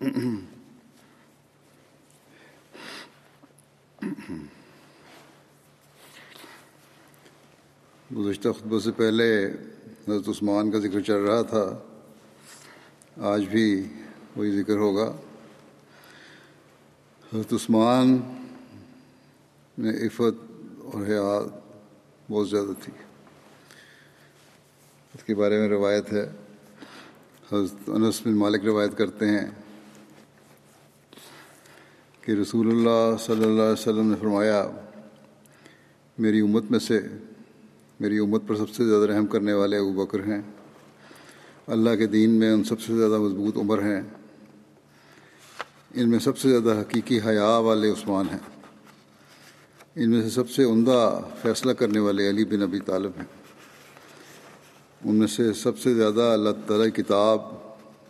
گزشتہ خطبہ سے پہلے حضرت عثمان کا ذکر چل رہا تھا۔ آج بھی وہی ذکر ہوگا۔ حضرت عثمان میں عفت اور حیات بہت زیادہ تھی۔ اس کے بارے میں روایت ہے۔ حضرت انس بن مالک روایت کرتے ہیں۔ کہ رسول اللہ صلی اللہ علیہ وسلم نے فرمایا، میری امت میں سے، میری امت پر سب سے زیادہ رحم کرنے والے ابو بکر ہیں۔ اللہ کے دین میں ان سب سے زیادہ مضبوط عمر ہیں۔ ان میں سب سے زیادہ حقیقی حیا والے عثمان ہیں۔ ان میں سے سب سے عمدہ فیصلہ کرنے والے علی بن ابی طالب ہیں۔ ان میں سے سب سے زیادہ اللہ تعالیٰ کتاب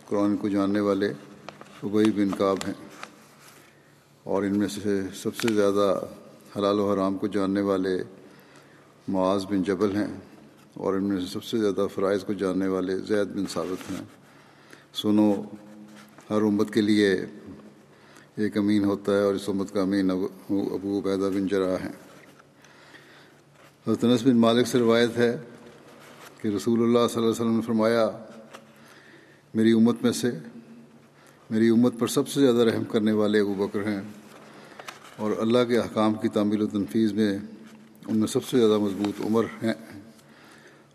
قرآن کو جاننے والے ابئی بن کعب ہیں۔ اور ان میں سے سب سے زیادہ حلال و حرام کو جاننے والے معاذ بن جبل ہیں اور ان میں سے سب سے زیادہ فرائض کو جاننے والے زید بن ثابت ہیں۔ سنو، ہر امت کے لیے ایک امین ہوتا ہے اور اس امت کا امین ابو عبیدہ بن جرا ہیں۔ حضرت انس بن مالک سے روایت ہے کہ رسول اللہ صلی اللہ علیہ وسلم نے فرمایا، میری امت میں سے میری امت پر سب سے زیادہ رحم کرنے والے ابو بکر ہیں اور اللہ کے احکام کی تعمیل و تنفیذ میں ان میں سب سے زیادہ مضبوط عمر ہیں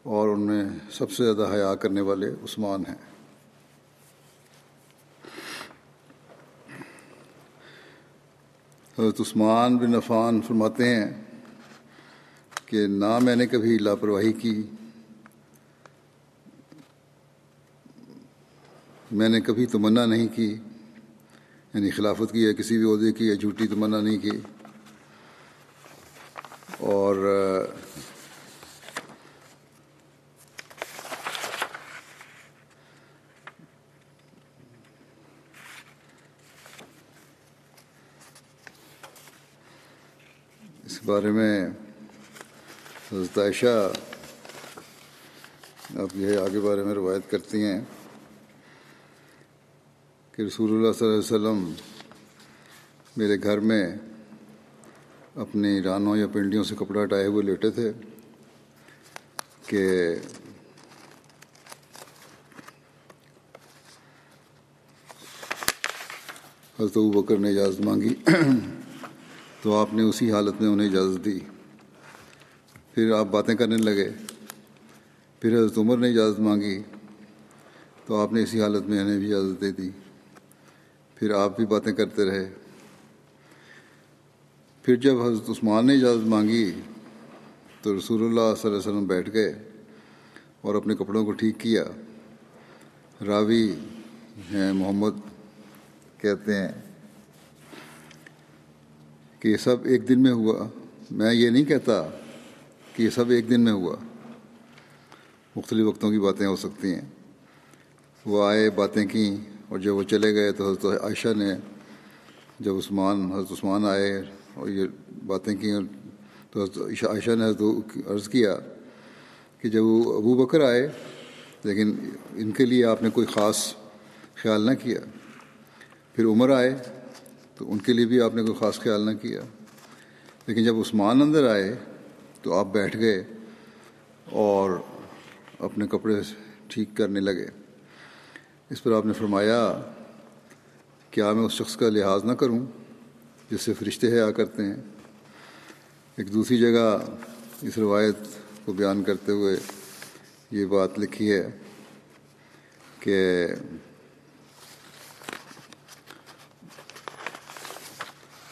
اور ان میں سب سے زیادہ حیا کرنے والے عثمان ہیں۔ حضرت عثمان بن عفان فرماتے ہیں کہ نہ میں نے کبھی لاپرواہی کی میں نے کبھی تمنا نہیں کی یعنی خلافت کی یا کسی بھی عہدے کی یا جھوٹی تمنا نہیں کی۔ اور، اس بارے میں حضرت عائشہ اب یہ آگے بارے میں روایت کرتی ہیں۔ کہ رسول اللہ صلی اللہ علیہ وسلم میرے گھر میں اپنی رانوں یا پنڈیوں سے کپڑا ہٹائے ہوئے لیٹے تھے کہ حضرت بکر نے اجازت مانگی تو آپ نے اسی حالت میں انہیں اجازت دی۔ پھر آپ باتیں کرنے لگے۔ پھر حضرت عمر نے اجازت مانگی تو آپ نے اسی حالت میں انہیں بھی اجازت دے دی۔ پھر آپ بھی باتیں کرتے رہے۔ پھر جب حضرت عثمان نے اجازت مانگی تو رسول اللہ صلی اللہ علیہ وسلم بیٹھ گئے اور اپنے کپڑوں کو ٹھیک کیا۔ راوی ہیں محمد کہتے ہیں کہ یہ سب ایک دن میں ہوا۔ میں یہ نہیں کہتا کہ یہ سب ایک دن میں ہوا۔ مختلف وقتوں کی باتیں ہو سکتی ہیں۔ وہ آئے، باتیں کیں۔ اور جب وہ چلے گئے تو حضرت عائشہ نے جب عثمان، حضرت عثمان آئے اور یہ باتیں کیں تو حضرت عائشہ نے حضرت عرض کیا کہ جب وہ ابو بکر آئے، لیکن ان کے لیے آپ نے کوئی خاص خیال نہ کیا۔ پھر عمر آئے تو ان کے لیے بھی آپ نے کوئی خاص خیال نہ کیا۔ لیکن جب عثمان اندر آئے تو آپ بیٹھ گئے اور اپنے کپڑے ٹھیک کرنے لگے۔ اس پر آپ نے فرمایا کیا میں اس شخص کا لحاظ نہ کروں جس سے فرشتے حیا کرتے ہیں؟ ایک دوسری جگہ اس روایت کو بیان کرتے ہوئے یہ بات لکھی ہے کہ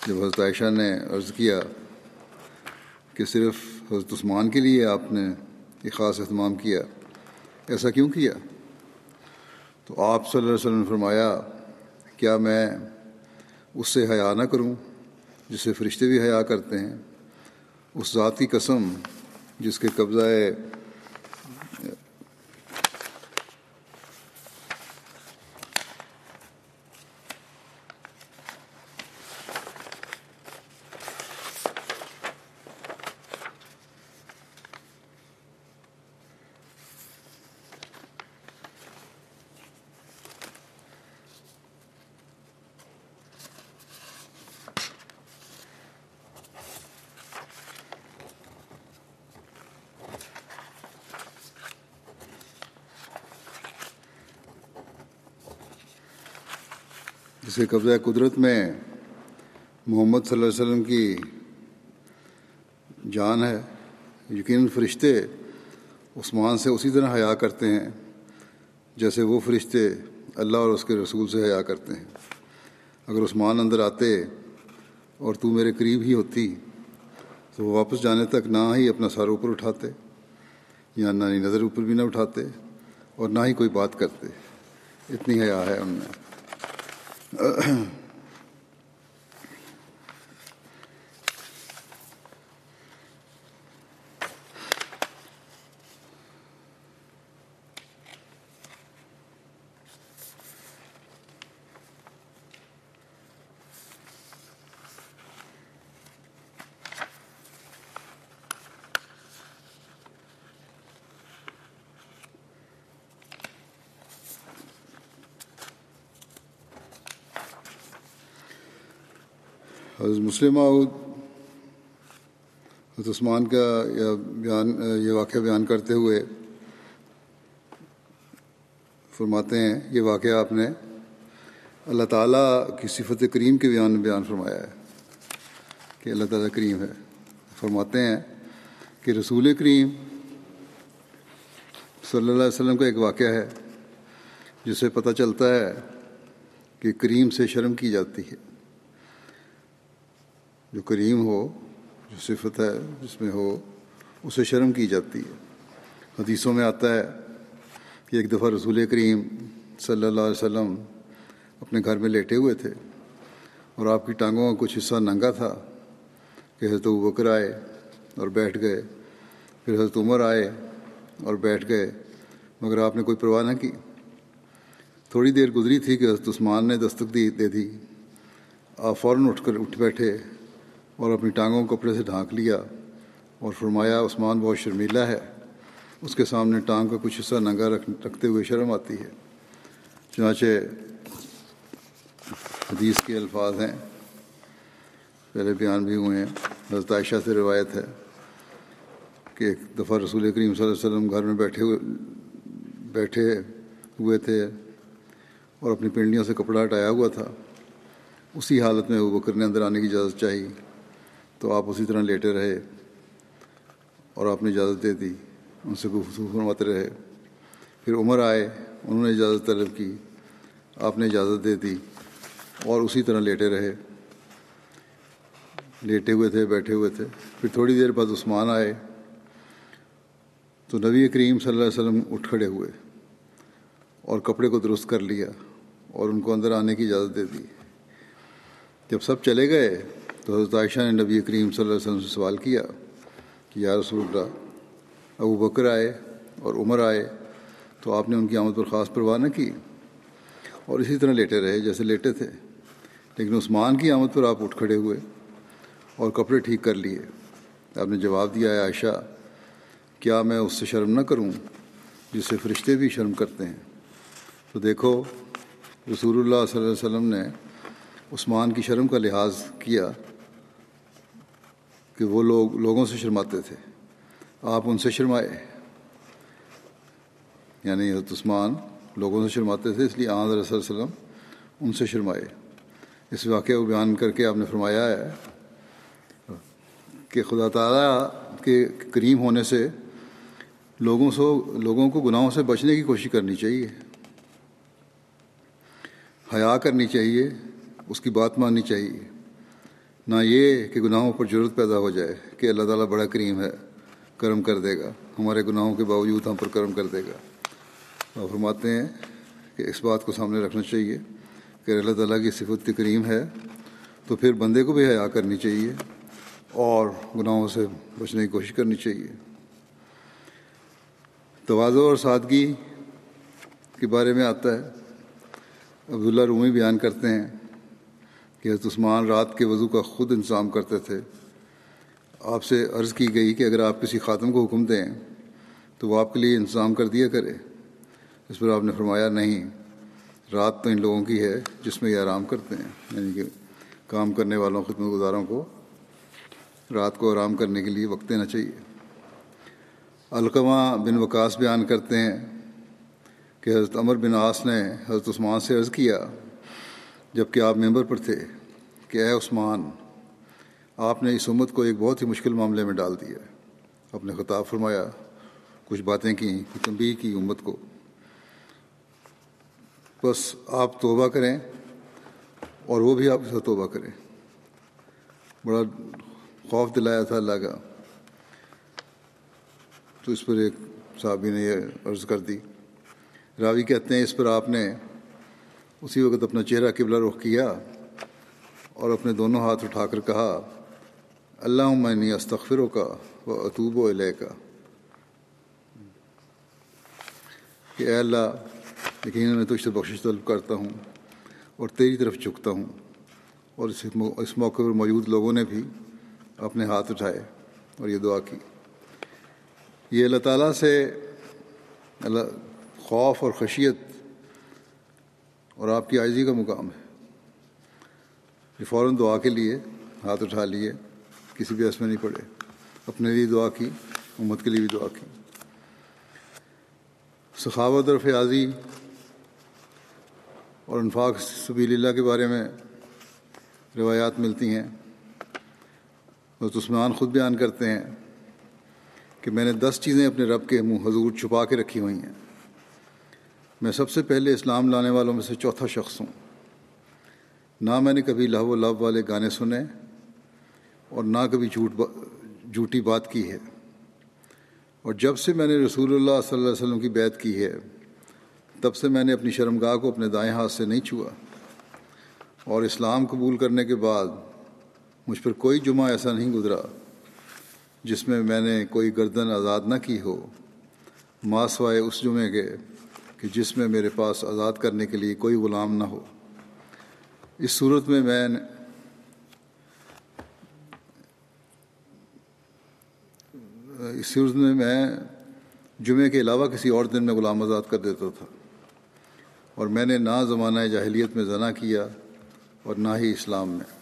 جب حضرت عائشہ نے عرض کیا کہ صرف حضرت عثمان کے لیے آپ نے ایک خاص اہتمام کیا، ایسا کیوں کیا؟ تو آپ صلی اللہ علیہ وسلم نے فرمایا، کیا میں اس سے حیا نہ کروں جس سے فرشتے بھی حیا کرتے ہیں؟ اس ذات کی قسم جس کے قبضہ قبضہ قدرت میں محمد صلی اللہ علیہ وسلم کی جان ہے، یقیناً فرشتے عثمان سے اسی طرح حیا کرتے ہیں جیسے وہ فرشتے اللہ اور اس کے رسول سے حیا کرتے ہیں۔ اگر عثمان اندر آتے اور تو میرے قریب ہی ہوتی تو وہ واپس جانے تک نہ ہی اپنا سر اوپر اٹھاتے یا نہ ہی نظر اوپر بھی نہ اٹھاتے اور نہ ہی کوئی بات کرتے۔ اتنی حیا ہے ان میں۔ uh, حضرت مسلم حضرت عثمان کا یہ بیان، یہ واقعہ بیان کرتے ہوئے فرماتے ہیں، یہ واقعہ آپ نے اللہ تعالیٰ کی صفت کریم کے بیان میں بیان فرمایا ہے کہ اللہ تعالیٰ کریم ہے۔ فرماتے ہیں کہ رسول کریم صلی اللہ علیہ وسلم کا ایک واقعہ ہے جس سے پتہ چلتا ہے کہ کریم سے شرم کی جاتی ہے۔ جو کریم ہو، جو صفت ہے جس میں ہو، اسے شرم کی جاتی ہے۔ حدیثوں میں آتا ہے کہ ایک دفعہ رسول کریم صلی اللہ علیہ وسلم اپنے گھر میں لیٹے ہوئے تھے اور آپ کی ٹانگوں کا کچھ حصہ ننگا تھا۔ کہ حضرت بکر آئے اور بیٹھ گئے۔ پھر حضرت عمر آئے اور بیٹھ گئے۔ مگر آپ نے کوئی پرواہ نہ کی۔ تھوڑی دیر گزری تھی کہ حضرت عثمان نے دستک دی، دے دی۔ آپ فوراً اٹھ کر اٹھ بیٹھے۔ اور اپنی ٹانگوں کو کپڑے سے ڈھانک لیا اور فرمایا، عثمان بہت شرمیلا ہے۔ اس کے سامنے ٹانگ کا کچھ حصہ ننگا رکھ، رکھتے ہوئے شرم آتی ہے۔ چنانچہ حدیث کے الفاظ ہیں۔ پہلے بیان بھی ہوئے ہیں۔ حضرت عائشہ سے روایت ہے کہ ایک دفعہ رسول کریم صلی اللہ علیہ وسلم گھر میں بیٹھے ہوئے بیٹھے ہوئے تھے اور اپنی پنڈلیوں سے کپڑا ہٹایا ہوا تھا۔ اسی حالت میں وہ بکر نے اندر آنے کی اجازت چاہی۔ تو آپ اسی طرح لیٹے رہے اور آپ نے اجازت دے دی، ان سے گفتگو فرماتے رہے۔ پھر عمر آئے، انہوں نے اجازت طلب کی، آپ نے اجازت دے دی اور اسی طرح لیٹے رہے۔ لیٹے ہوئے تھے، بیٹھے ہوئے تھے۔ پھر تھوڑی دیر بعد عثمان آئے۔ تو نبی کریم صلی اللہ علیہ وسلم اٹھ کھڑے ہوئے اور کپڑے کو درست کر لیا اور ان کو اندر آنے کی اجازت دے دی۔ جب سب چلے گئے تو حضرت عائشہ نے نبی کریم صلی اللہ علیہ وسلم سے سوال کیا کہ یا رسول اللہ، ابو بکر آئے اور عمر آئے تو آپ نے ان کی آمد پر خاص پرواہ نہ کی؟ اور اسی طرح لیٹے رہے جیسے لیٹے تھے، لیکن عثمان کی آمد پر آپ اٹھ کھڑے ہوئے اور کپڑے ٹھیک کر لیے۔ آپ نے جواب دیا ہے عائشہ، کیا میں اس سے شرم نہ کروں جس سے فرشتے بھی شرم کرتے ہیں؟ تو دیکھو، رسول اللہ صلی اللہ علیہ وسلم نے عثمان کی شرم کا لحاظ کیا کہ وہ لوگ، لوگوں سے شرماتے تھے۔ آپ ان سے شرمائے۔ یعنی حضرت عثمان لوگوں سے شرماتے تھے، اس لیے آن علیہ وسلم ان سے شرمائے۔ اس واقعہ کو بیان کر کے آپ نے فرمایا ہے کہ خدا تعالیٰ کے کریم ہونے سے لوگوں سے لوگوں کو گناہوں سے بچنے کی کوشش کرنی چاہیے۔ حیا کرنی چاہیے، اس کی بات ماننی چاہیے۔ نہ یہ کہ گناہوں پر ضرورت پیدا ہو جائے کہ اللہ تعالیٰ بڑا کریم ہے، کرم کر دے گا۔ ہمارے گناہوں کے باوجود ہم پر کرم کر دے گا۔ اور فرماتے ہیں کہ اس بات کو سامنے رکھنا چاہیے کہ اللہ تعالیٰ کی صفت کریم ہے تو پھر بندے کو بھی حیا کرنی چاہیے اور گناہوں سے بچنے کی کوشش کرنی چاہیے۔ توازو اور سادگی کے بارے میں آتا ہے۔ عبداللہ رومی بیان کرتے ہیں کہ حضرت عثمان رات کے وضو کا خود انتظام کرتے تھے۔ آپ سے عرض کی گئی کہ اگر آپ کسی خاتم کو حکم دیں تو وہ آپ کے لیے انتظام کر دیا کرے۔ اس پر آپ نے فرمایا، نہیں، رات تو ان لوگوں کی ہے جس میں یہ آرام کرتے ہیں یعنی کہ کام کرنے والوں، خدمت گزاروں کو رات کو آرام کرنے کے لیے وقت دینا چاہیے۔ علقمہ بن وکاس بیان کرتے ہیں کہ حضرت عمر بن آس نے حضرت عثمان سے عرض کیا جبکہ آپ ممبر پر تھے کہ اے عثمان، آپ نے اس امت کو ایک بہت ہی مشکل معاملے میں ڈال دیا۔ اپنے خطاب فرمایا، کچھ باتیں کی تنبیہ کی امت کو۔ بس آپ توبہ کریں اور وہ بھی آپ کے ساتھ توبہ کریں۔ بڑا خوف دلایا تھا اللہ کا۔ تو اس پر ایک صحابی نے یہ عرض کر دی۔ راوی کہتے ہیں، اس پر آپ نے اسی وقت اپنا چہرہ قبلہ رخ کیا اور اپنے دونوں ہاتھ اٹھا کر کہا اللہ میں استغفروں کا و اطوب و علیہ کا کہ اے اللہ، یقیناً میں تجھ سے بخشش طلب کرتا ہوں اور تیری طرف چکتا ہوں اور اس موقع پر موجود لوگوں نے بھی اپنے ہاتھ اٹھائے اور یہ دعا کی۔ یہ اللہ تعالیٰ سے اللہ خوف اور خشیت اور آپ کی عائضی جی کا مقام ہے۔ یہ فوراً دعا کے لیے ہاتھ اٹھا لیے، کسی بھی میں نہیں پڑے۔ اپنے لیے دعا کی، امت کے لیے بھی دعا کی۔ سخاوت اور فیاضی اور انفاق سبیل اللہ کے بارے میں روایات ملتی ہیں۔ اور عثمان خود بیان کرتے ہیں کہ میں نے دس چیزیں اپنے رب کے منہ حضور چھپا کے رکھی ہوئی ہیں۔ میں سب سے پہلے اسلام لانے والوں میں سے چوتھا شخص ہوں۔ نہ میں نے کبھی لہو و لب والے گانے سنے اور نہ کبھی جھوٹ با، جھوٹی بات کی ہے۔ اور جب سے میں نے رسول اللہ صلی اللہ علیہ وسلم کی بیعت کی ہے، تب سے میں نے اپنی شرمگاہ کو اپنے دائیں ہاتھ سے نہیں چھوا۔ اور اسلام قبول کرنے کے بعد مجھ پر کوئی جمعہ ایسا نہیں گزرا جس میں میں نے کوئی گردن آزاد نہ کی ہو۔ ماسوائے اس جمعے کے کہ جس میں میرے پاس آزاد کرنے کے لیے کوئی غلام نہ ہو۔ اس صورت میں میں اس صورت میں میں جمعے کے علاوہ کسی اور دن میں غلام آزاد کر دیتا تھا۔ اور میں نے نہ زمانہ جاہلیت میں زنا کیا اور نہ ہی اسلام میں۔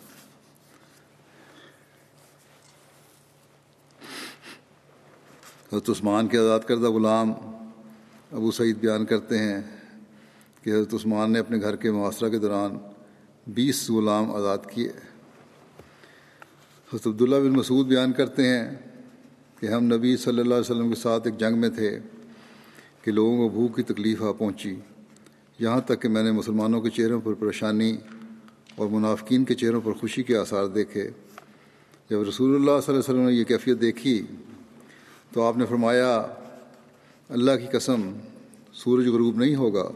حضرت عثمان کے آزاد کردہ غلام ابو سعید بیان کرتے ہیں کہ حضرت عثمان نے اپنے گھر کے معاشرہ کے دوران بیس غلام آزاد کیے۔ حضرت عبداللہ بن مسعود بیان کرتے ہیں کہ ہم نبی صلی اللہ علیہ وسلم کے ساتھ ایک جنگ میں تھے کہ لوگوں کو بھوک کی تکلیف آ پہنچی۔ یہاں تک کہ میں نے مسلمانوں کے چہروں پر پریشانی اور منافقین کے چہروں پر خوشی کے آثار دیکھے۔ جب رسول اللہ صلی اللہ علیہ وسلم نے یہ کیفیت دیکھی تو آپ نے فرمایا اللہ کی قسم، سورج غروب نہیں ہوگا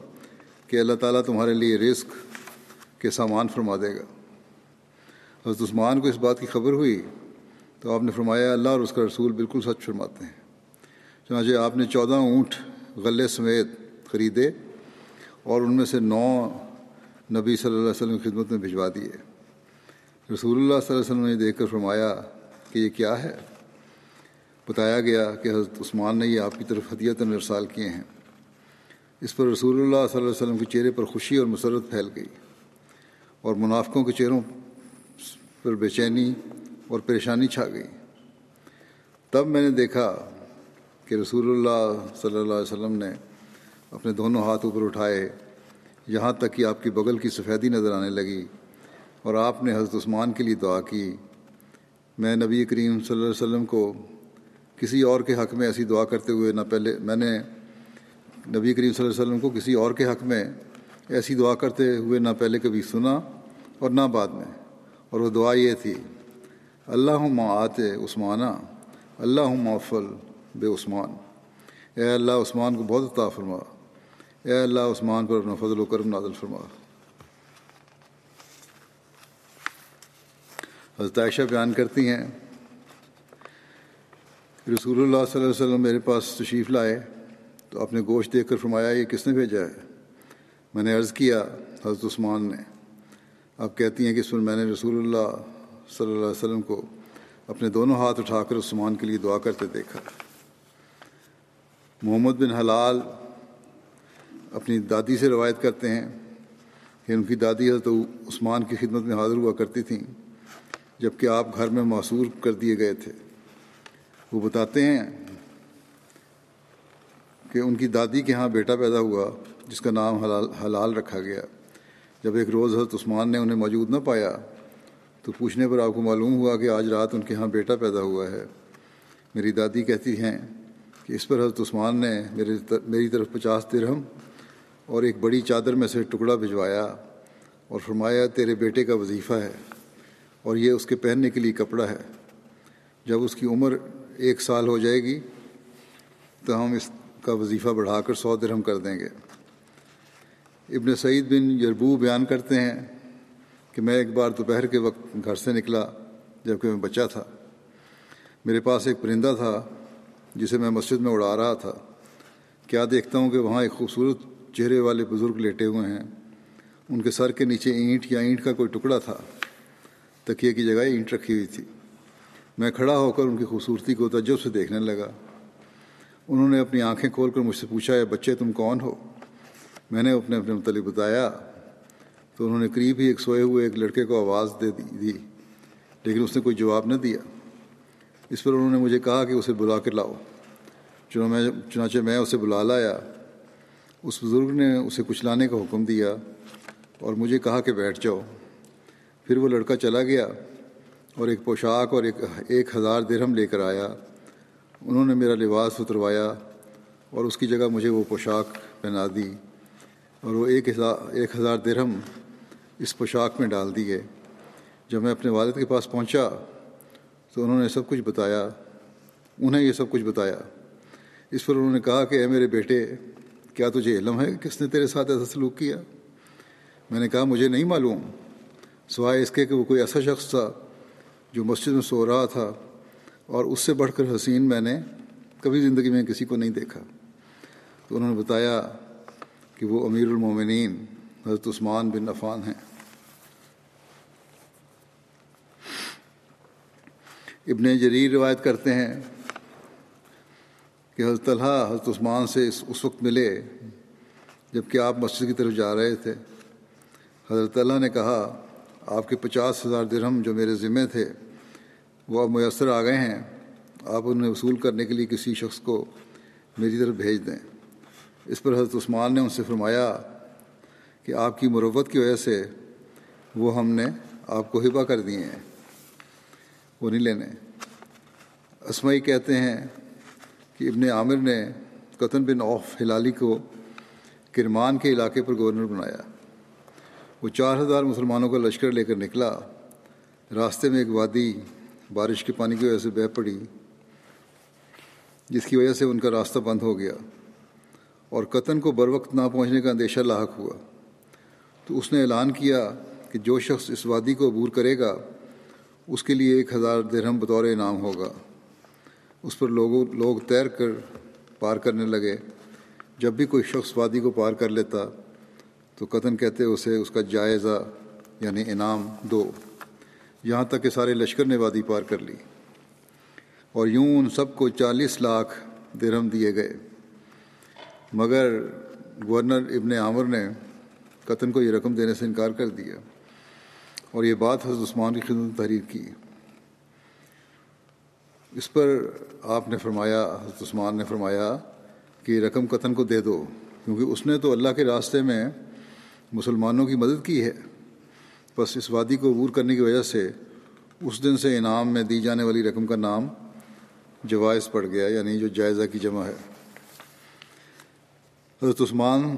کہ اللہ تعالیٰ تمہارے لیے رزق کے سامان فرما دے گا۔ حضرت عثمان کو اس بات کی خبر ہوئی تو آپ نے فرمایا، اللہ اور اس کا رسول بالکل سچ فرماتے ہیں۔ چنانچہ آپ نے چودہ اونٹ غلے سمیت خریدے اور ان میں سے نو نبی صلی اللہ علیہ وسلم کی خدمت میں بھجوا دیے۔ رسول اللہ صلی اللہ علیہ وسلم نے دیکھ کر فرمایا کہ یہ کیا ہے؟ بتایا گیا کہ حضرت عثمان نے یہ آپ کی طرف حدیت ارسال کیے ہیں۔ اس پر رسول اللہ صلی اللہ علیہ وسلم کے چہرے پر خوشی اور مسرت پھیل گئی اور منافقوں کے چہروں پر بے چینی اور پریشانی چھا گئی۔ تب میں نے دیکھا کہ رسول اللہ صلی اللہ علیہ وسلم نے اپنے دونوں ہاتھ اوپر اٹھائے، یہاں تک کہ آپ کی بغل کی سفیدی نظر آنے لگی اور آپ نے حضرت عثمان کے لیے دعا کی۔ میں نبی کریم صلی اللہ علیہ وسلم کو کسی اور کے حق میں ایسی دعا کرتے ہوئے نہ پہلے میں نے نبی کریم صلی اللہ علیہ وسلم کو کسی اور کے حق میں ایسی دعا کرتے ہوئے نہ پہلے کبھی سنا اور نہ بعد میں۔ اور وہ دعا یہ تھی اللہ آت عثمانہ اللہ معفل بے عثمان۔ اے اللہ، عثمان کو بہت عطا فرما۔ اے اللہ، عثمان پر اپنا فضل و کرم نازل فرما۔ حضرت عائشہ بیان کرتی ہیں رسول اللہ صلی اللہ علیہ وسلم میرے پاس تشریف لائے تو اپنے گوشت دیکھ کر فرمایا، یہ کس نے بھیجا ہے؟ میں نے عرض کیا، حضرت عثمان نے۔ آپ کہتی ہیں کہ اس پر میں نے رسول اللہ صلی اللہ علیہ وسلم کو اپنے دونوں ہاتھ اٹھا کر عثمان کے لیے دعا کرتے دیکھا۔ محمد بن حلال اپنی دادی سے روایت کرتے ہیں کہ ان کی دادی حضرت عثمان کی خدمت میں حاضر ہوا کرتی تھیں جبکہ آپ گھر میں معصور کر دیے گئے تھے۔ وہ بتاتے ہیں کہ ان کی دادی کے ہاں بیٹا پیدا ہوا جس کا نام حلال حلال رکھا گیا۔ جب ایک روز حضرت عثمان نے انہیں موجود نہ پایا تو پوچھنے پر آپ کو معلوم ہوا کہ آج رات ان کے ہاں بیٹا پیدا ہوا ہے۔ میری دادی کہتی ہیں کہ اس پر حضرت عثمان نے میرے میری طرف پچاس درہم اور ایک بڑی چادر میں سے ٹکڑا بھجوایا اور فرمایا، تیرے بیٹے کا وظیفہ ہے اور یہ اس کے پہننے کے لیے کپڑا ہے۔ جب اس کی عمر ایک سال ہو جائے گی، تو ہم اس کا وظیفہ بڑھا کر سو درہم کر دیں گے۔ ابن سعید بن یربو بیان کرتے ہیں کہ میں ایک بار دوپہر کے وقت گھر سے نکلا جبکہ میں بچہ تھا۔ میرے پاس ایک پرندہ تھا جسے میں مسجد میں اڑا رہا تھا۔ کیا دیکھتا ہوں کہ وہاں ایک خوبصورت چہرے والے بزرگ لیٹے ہوئے ہیں۔ ان کے سر کے نیچے اینٹ یا اینٹ کا کوئی ٹکڑا تھا۔ تکیے کی جگہ اینٹ رکھی ہوئی تھی۔ میں کھڑا ہو کر ان کی خوبصورتی کو تجب سے دیکھنے لگا۔ انہوں نے اپنی آنکھیں کھول کر مجھ سے پوچھا ہے بچے، تم کون ہو؟ میں نے اپنے اپنے متعلق بتایا۔ تو انہوں نے قریب ہی ایک سوئے ہوئے ایک لڑکے کو آواز دے دی لیکن اس نے کوئی جواب نہ دیا۔ اس پر انہوں نے مجھے کہا کہ اسے بلا کر لاؤ۔ چنانچہ میں اسے بلا لایا۔ اس بزرگ نے اسے کچھ لانے کا حکم دیا اور مجھے کہا کہ بیٹھ جاؤ۔ پھر وہ لڑکا چلا گیا۔ اور ایک پوشاک اور ایک ایک ہزار درہم لے کر آیا۔ انہوں نے میرا لباس اتروایا اور اس کی جگہ مجھے وہ پوشاک پہنا دی اور وہ ایک ہزار ایک ہزار درہم اس پوشاک میں ڈال دیے۔ جب میں اپنے والد کے پاس پہنچا تو انہوں نے سب کچھ بتایا۔ انہیں یہ سب کچھ بتایا۔ اس پر انہوں نے کہا کہ اے میرے بیٹے، کیا تجھے علم ہے کس نے تیرے ساتھ ایسا سلوک کیا؟ میں نے کہا، مجھے نہیں معلوم۔ سوائے اس کے کہ وہ کوئی ایسا شخص تھا۔ جو مسجد میں سو رہا تھا اور اس سے بڑھ کر حسین میں نے کبھی زندگی میں کسی کو نہیں دیکھا۔ تو انہوں نے بتایا کہ وہ امیر المومنین حضرت عثمان بن عفان ہیں۔ ابن جریر روایت کرتے ہیں کہ حضرت اللہ حضرت عثمان سے اس وقت ملے جبکہ آپ مسجد کی طرف جا رہے تھے۔ حضرت اللہ نے کہا، آپ کے پچاس ہزار درہم جو میرے ذمے تھے وہ اب میسر آ گئے ہیں۔ آپ انہیں وصول کرنے کے لیے کسی شخص کو میری طرف بھیج دیں۔ اس پر حضرت عثمان نے ان سے فرمایا کہ آپ کی مروت کی وجہ سے وہ ہم نے آپ کو ہبا کر دیے ہیں۔ وہ نہیں لینے۔ اسمعی کہتے ہیں کہ ابن عامر نے قطن بن اوف ہلالی کو کرمان کے علاقے پر گورنر بنایا۔ وہ چار ہزار مسلمانوں کا لشکر لے کر نکلا۔ راستے میں ایک وادی بارش کے پانی کی وجہ سے بہہ پڑی، جس کی وجہ سے ان کا راستہ بند ہو گیا اور قطن کو بر وقت نہ پہنچنے کا اندیشہ لاحق ہوا۔ تو اس نے اعلان کیا کہ جو شخص اس وادی کو عبور کرے گا، اس کے لیے ایک ہزار درہم بطور انعام ہوگا۔ اس پر لوگوں، لوگ تیر کر پار کرنے لگے۔ جب بھی کوئی شخص وادی کو پار کر لیتا تو قطن کہتے اسے اس کا جائزہ یعنی انعام دو۔ یہاں تک کہ سارے لشکر نے وادی پار کر لی اور یوں ان سب کو چالیس لاکھ درہم دیے گئے۔ مگر گورنر ابن عامر نے قطن کو یہ رقم دینے سے انکار کر دیا اور یہ بات حضرت عثمان کی خدمت تحریر کی۔ اس پر آپ نے فرمایا، حضرت عثمان نے فرمایا کہ یہ رقم قطن کو دے دو، کیونکہ اس نے تو اللہ کے راستے میں مسلمانوں کی مدد کی ہے۔ بس اس وادی کو عبور کرنے کی وجہ سے اس دن سے انعام میں دی جانے والی رقم کا نام جوائز پڑ گیا یعنی جو جائزہ کی جمع ہے۔ حضرت عثمان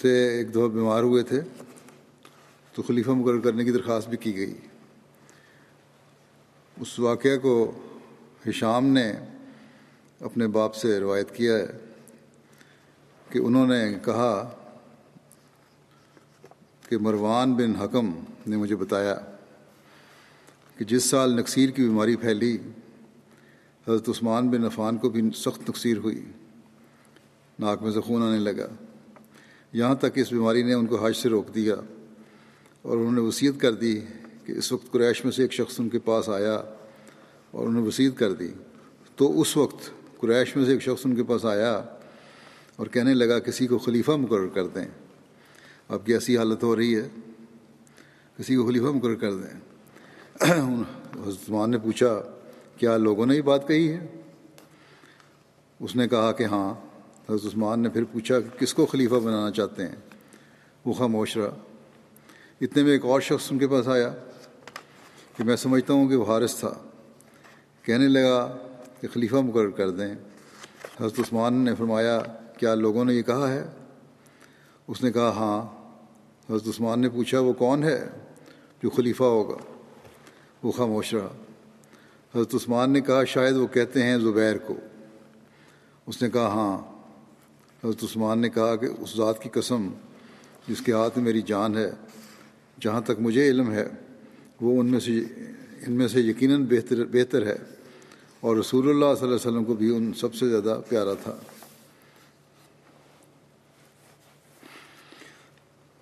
سے ایک دفعہ بیمار ہوئے تھے، تو خلیفہ مقرر کرنے کی درخواست بھی کی گئی۔ اس واقعہ کو ہشام نے اپنے باپ سے روایت کیا ہے کہ انہوں نے کہا کہ مروان بن حکم نے مجھے بتایا کہ جس سال نقصیر کی بیماری پھیلی، حضرت عثمان بن عفان کو بھی سخت نقصیر ہوئی۔ ناک میں سے خون آنے لگا۔ یہاں تک کہ اس بیماری نے ان کو حج سے روک دیا اور انہوں نے وصیت کر دی کہ اس وقت قریش میں سے ایک شخص ان کے پاس آیا اور انہوں نے وصیت کر دی۔ تو اس وقت قریش میں سے ایک شخص ان کے پاس آیا اور کہنے لگا، کسی کو خلیفہ مقرر کر دیں۔ اب کی ایسی حالت ہو رہی ہے، کسی کو خلیفہ مقرر کر دیں۔ عثمان نے پوچھا، کیا لوگوں نے یہ بات کہی ہے؟ اس نے کہا کہ ہاں۔ حضرت عثمان نے پھر پوچھا کہ کس کو خلیفہ بنانا چاہتے ہیں؟ وہ خاموش رہا۔ اتنے میں ایک اور شخص ان کے پاس آیا کہ میں سمجھتا ہوں کہ وہ حارث تھا۔ کہنے لگا کہ خلیفہ مقرر کر دیں۔ حضرت عثمان نے فرمایا، کیا لوگوں نے یہ کہا ہے؟ اس نے کہا ہاں۔ حضرت عثمان نے پوچھا، وہ کون ہے جو خلیفہ ہوگا؟ وہ خاموش رہا۔ حضرت عثمان نے کہا، شاید وہ کہتے ہیں زبیر کو۔ اس نے کہا ہاں۔ حضرت عثمان نے کہا کہ، اس ذات کی قسم جس کے ہاتھ میں میری جان ہے، جہاں تک مجھے علم ہے، وہ ان میں سے، ان میں سے یقیناً بہتر بہتر ہے۔ اور رسول اللہ صلی اللہ علیہ وسلم کو بھی ان سب سے زیادہ پیارا تھا۔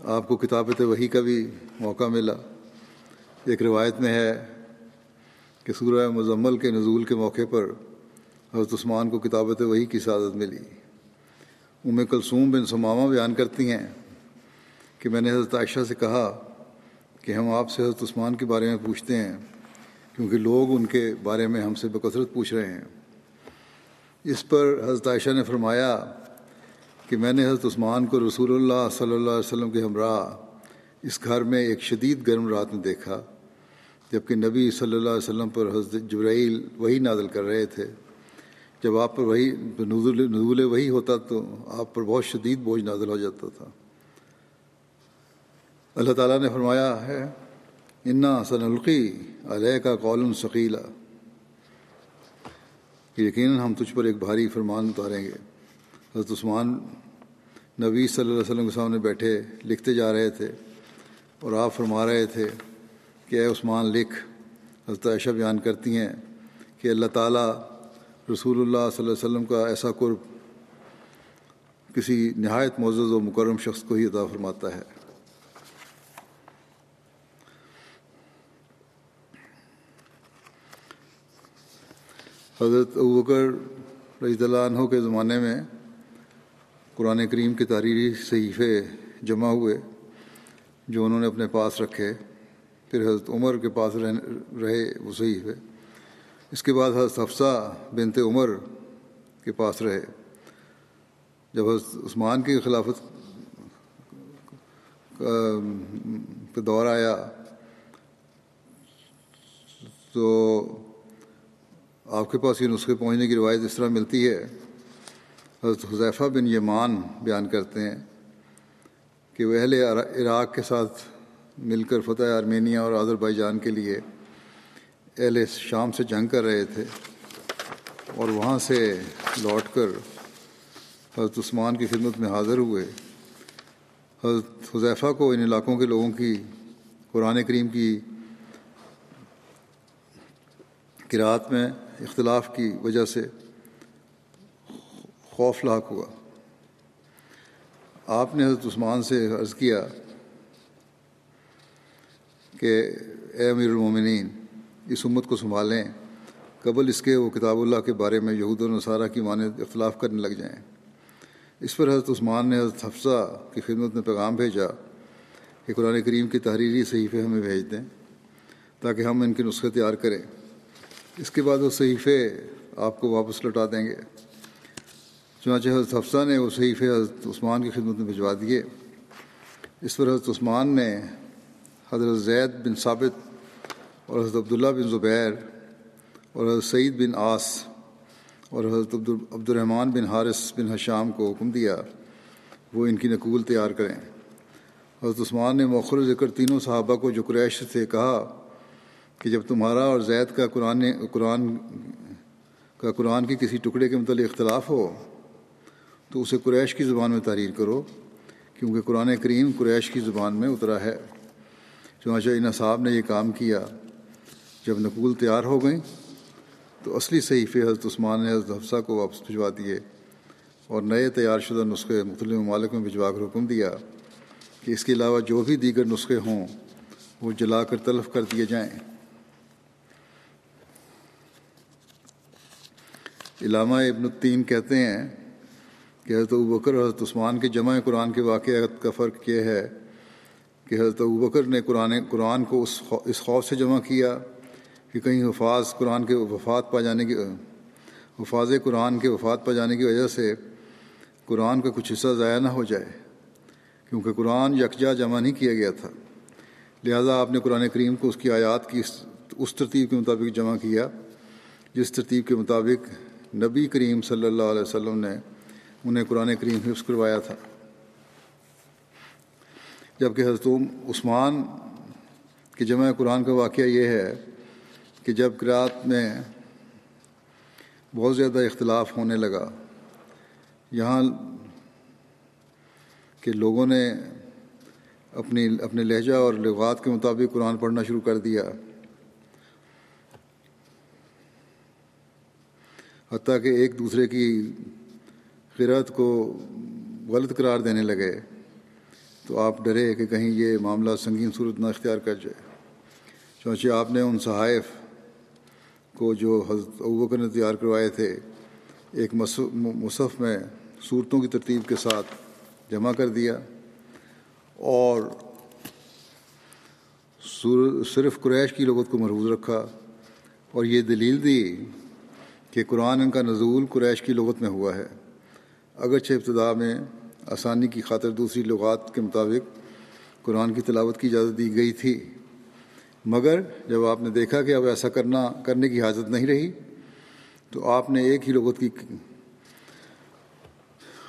آپ کو کتابت وہی کا بھی موقع ملا۔ ایک روایت میں ہے کہ سورہ مزمل کے نزول کے موقع پر حضرت عثمان کو کتابت وہی کی سعادت ملی۔ ام کلثوم بن سمامہ بیان کرتی ہیں کہ میں نے حضرت عائشہ سے کہا کہ ہم آپ سے حضرت عثمان کے بارے میں پوچھتے ہیں، کیونکہ لوگ ان کے بارے میں ہم سے بکثرت پوچھ رہے ہیں۔ اس پر حضرت عائشہ نے فرمایا کہ میں نے حضرت عثمان کو رسول اللہ صلی اللہ علیہ وسلم کے ہمراہ اس گھر میں ایک شدید گرم رات میں دیکھا، جبکہ نبی صلی اللہ علیہ وسلم پر حضرت جبرائیل وہی نازل کر رہے تھے۔ جب آپ پر وہی نزول وہی ہوتا تو آپ پر بہت شدید بوجھ نازل ہو جاتا تھا۔ اللہ تعالیٰ نے فرمایا ہے، انا حسن القی علیہ کا قول ثقیلا یقیناً ہم تجھ پر ایک بھاری فرمان اتاریں گے۔ حضرت عثمان نبی صلی اللہ علیہ وسلم کے سامنے بیٹھے، لکھتے جا رہے تھے اور آپ فرما رہے تھے کہ اے عثمان لکھ۔ حضرت عائشہ بیان کرتی ہیں کہ اللہ تعالیٰ رسول اللہ صلی اللہ علیہ وسلم کا ایسا قرب کسی نہایت معزز و مکرم شخص کو ہی عطا فرماتا ہے۔ حضرت ابکر رضی اللہ عنہ کے زمانے میں قرآن کریم کے تحریری صحیفے جمع ہوئے، جو انہوں نے اپنے پاس رکھے۔ پھر حضرت عمر کے پاس رہے وہ صحیفے۔ اس کے بعد حضرت حفصہ بنت عمر کے پاس رہے۔ جب حضرت عثمان کی خلافت کا دور آیا، تو آپ کے پاس یہ نسخے پہنچنے کی روایت اس طرح ملتی ہے۔ حضرت حضیفہ بن یمان بیان کرتے ہیں کہ وہ اہل عراق کے ساتھ مل کر فتح آرمینیا اور آذر بائی جان کے لیے اہل شام سے جنگ کر رہے تھے اور وہاں سے لوٹ کر حضرت عثمان کی خدمت میں حاضر ہوئے۔ حضرت حذیفہ کو ان علاقوں کے لوگوں کی قرآن کریم کی قرآت میں اختلاف کی وجہ سے خوف لاحق ہوا۔ آپ نے حضرت عثمان سے عرض کیا کہ اے امیر المومنین، اس امت کو سنبھالیں، قبل اس کے وہ کتاب اللہ کے بارے میں یہود و نصارہ کی مانند اختلاف کرنے لگ جائیں۔ اس پر حضرت عثمان نے حضرت حفصہ کی خدمت میں پیغام بھیجا کہ قرآن کریم کی تحریری صحیفے ہمیں بھیج دیں تاکہ ہم ان کے نسخے تیار کریں۔ اس کے بعد وہ صحیفے آپ کو واپس لوٹا دیں گے۔ چنانچہ حضرت حفصہ نے وہ صحیفے حضرت عثمان کی خدمت میں بھجوا دیے۔ اس پر حضرت عثمان نے حضرت زید بن ثابت اور حضرت عبداللہ بن زبیر اور حضرت سعید بن آس اور حضرت عبد الرحمٰن بن حارث بن حشام کو حکم دیا وہ ان کی نقول تیار کریں۔ حضرت عثمان نے مؤخر ذکر تینوں صحابہ کو جو قریش سے کہا کہ جب تمہارا اور زید کا قرآن قرآن کا قرآن کی کسی ٹکڑے کے متعلق اختلاف ہو تو اسے قریش کی زبان میں تحریر کرو، کیونکہ قرآن کریم قریش کی زبان میں اترا ہے۔ چنانچہ ان صاحب نے یہ کام کیا۔ جب نقول تیار ہو گئیں، تو اصلی صحیفے حضرت عثمان نے حضرت حفصہ کو واپس بھجوا دیے اور نئے تیار شدہ نسخے مختلف ممالک میں بھجوا کر حکم دیا کہ اس کے علاوہ جو بھی دیگر نسخے ہوں، وہ جلا کر تلف کر دیے جائیں۔ علامہ ابن الدین کہتے ہیں کہ حضرت بکر اور حضرت عثمان کے جمع قرآن کے واقعات کا فرق یہ ہے کہ حضرت بکر نے قرآن قرآن کو اس اس خوف سے جمع کیا کہ کہیں حفاظ قرآن کے وفات پا جانے کی حفاظ قرآن کے وفات پا جانے کی وجہ سے قرآن کا کچھ حصہ ضائع نہ ہو جائے، کیونکہ قرآن یکجا جمع نہیں کیا گیا تھا۔ لہذا آپ نے قرآن کریم کو اس کی آیات کی اس ترتیب کے مطابق جمع کیا، جس ترتیب کے مطابق نبی کریم صلی اللہ علیہ وسلم نے انہیں قرآن کریم حفظ کروایا تھا۔ جبکہ حضرت عثمان کے جمع قرآن کا واقعہ یہ ہے کہ جب قرآت میں بہت زیادہ اختلاف ہونے لگا، یہاں کہ لوگوں نے اپنی، اپنے لہجہ اور لغات کے مطابق قرآن پڑھنا شروع کر دیا۔ حتیٰ کہ ایک دوسرے کی قرت کو غلط قرار دینے لگے تو آپ ڈرے کہ کہیں یہ معاملہ سنگین صورت نہ اختیار کر جائے۔ چونچہ آپ نے ان صحائف کو جو حضرت ابوبکر نے تیار کروائے تھے، ایک مصحف میں صورتوں کی ترتیب کے ساتھ جمع کر دیا اور صرف قریش کی لغت کو محفوظ رکھا اور یہ دلیل دی کہ قرآن ان کا نزول قریش کی لغت میں ہوا ہے۔ اگرچہ ابتدا میں آسانی کی خاطر دوسری لغات کے مطابق قرآن کی تلاوت کی اجازت دی گئی تھی، مگر جب آپ نے دیکھا کہ اب ایسا کرنا، کرنے کی حاجت نہیں رہی، تو آپ نے ایک ہی لغت کی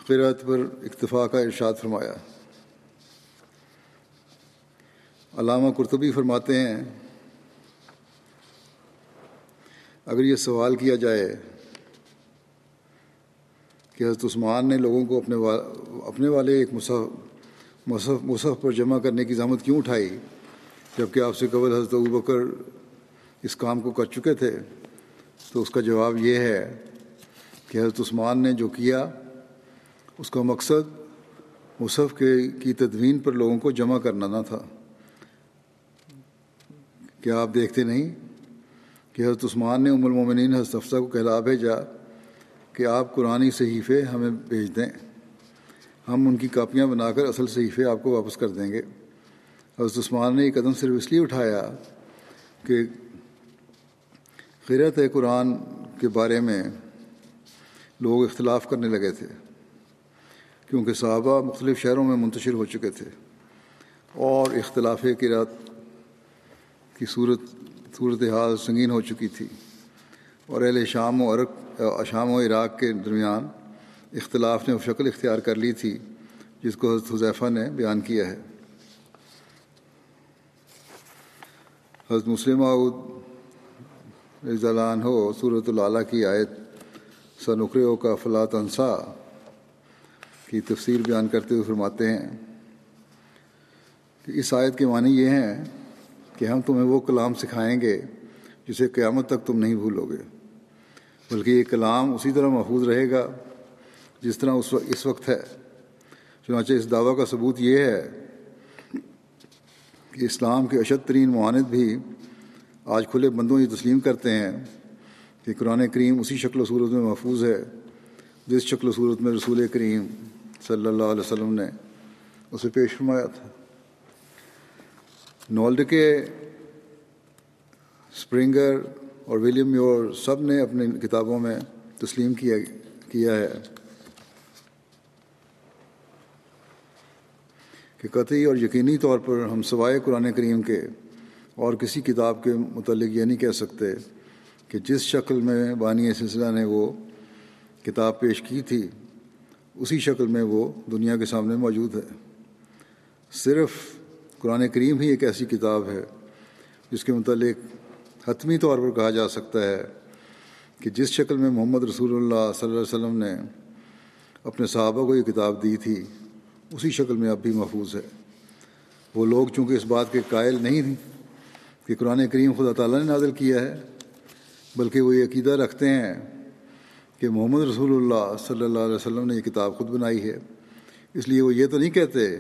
قرأت پر اکتفا کا ارشاد فرمایا۔ علامہ قرطبی فرماتے ہیں، اگر یہ سوال کیا جائے کہ حضرت عثمان نے لوگوں کو اپنے اپنے والے ایک مصحف مصحف مصحف پر جمع کرنے کی زحمت کیوں اٹھائی؟ جبکہ آپ سے قبل حضرت بکر اس کام کو کر چکے تھے۔ تو اس کا جواب یہ ہے کہ حضرت عثمان نے جو کیا، اس کا مقصد مصحف کے، کی تدوین پر لوگوں کو جمع کرنا نہ تھا۔ کیا آپ دیکھتے نہیں کہ حضرت عثمان نے ام المومنین حضرت افسہ کو کہلا بھیجا کہ آپ قرآن صحیفے ہمیں بھیج دیں۔ ہم ان کی کاپیاں بنا کر اصل صحیفے آپ کو واپس کر دیں گے۔ حضرت عثمان نے یہ قدم صرف اس لیے اٹھایا کہ قرت قرآن کے بارے میں لوگ اختلاف کرنے لگے تھے، کیونکہ صحابہ مختلف شہروں میں منتشر ہو چکے تھے۔ اور اختلاف قرات کی صورت صورت حال سنگین ہو چکی تھی۔ اور اہل شام و عرق شام و عراق کے درمیان اختلاف نے وہ شکل اختیار کر لی تھی، جس کو حضرت حضیفہ نے بیان کیا ہے۔ حضرت مسلم رضی عنہ صورت العلیٰ کی آیت سنقریوں کا فلاں انصا کی تفسیر بیان کرتے ہوئے فرماتے ہیں کہ اس آیت کے معنی یہ ہیں کہ ہم تمہیں وہ کلام سکھائیں گے جسے قیامت تک تم نہیں بھولو گے۔ بلکہ یہ کلام اسی طرح محفوظ رہے گا جس طرح اس وقت اس وقت ہے۔ چنانچہ اس دعویٰ کا ثبوت یہ ہے کہ اسلام کے اشد ترین معاند بھی آج کھلے بندوں یہ تسلیم کرتے ہیں کہ قرآن کریم اسی شکل و صورت میں محفوظ ہے جس شکل و صورت میں رسول کریم صلی اللہ علیہ وسلم نے اسے پیش فرمایا تھا۔ نولڈ کے اسپرنگر اور ولیم یور سب نے اپنی کتابوں میں تسلیم کیا کیا ہے کہ قطعی اور یقینی طور پر ہم سوائے قرآن کریم کے اور کسی کتاب کے متعلق یہ نہیں کہہ سکتے کہ جس شکل میں بانی سلسلہ نے وہ کتاب پیش کی تھی، اسی شکل میں وہ دنیا کے سامنے موجود ہے۔ صرف قرآن کریم ہی ایک ایسی کتاب ہے جس کے متعلق حتمی طور پر کہا جا سکتا ہے کہ جس شکل میں محمد رسول اللہ صلی اللہ علیہ وسلم نے اپنے صحابہ کو یہ کتاب دی تھی، اسی شکل میں اب بھی محفوظ ہے۔ وہ لوگ چونکہ اس بات کے قائل نہیں تھیں کہ قرآن کریم خدا تعالیٰ نے نازل کیا ہے، بلکہ وہ یہ عقیدہ رکھتے ہیں کہ محمد رسول اللہ صلی اللہ علیہ وسلم نے یہ کتاب خود بنائی ہے۔ اس لیے وہ یہ تو نہیں کہتے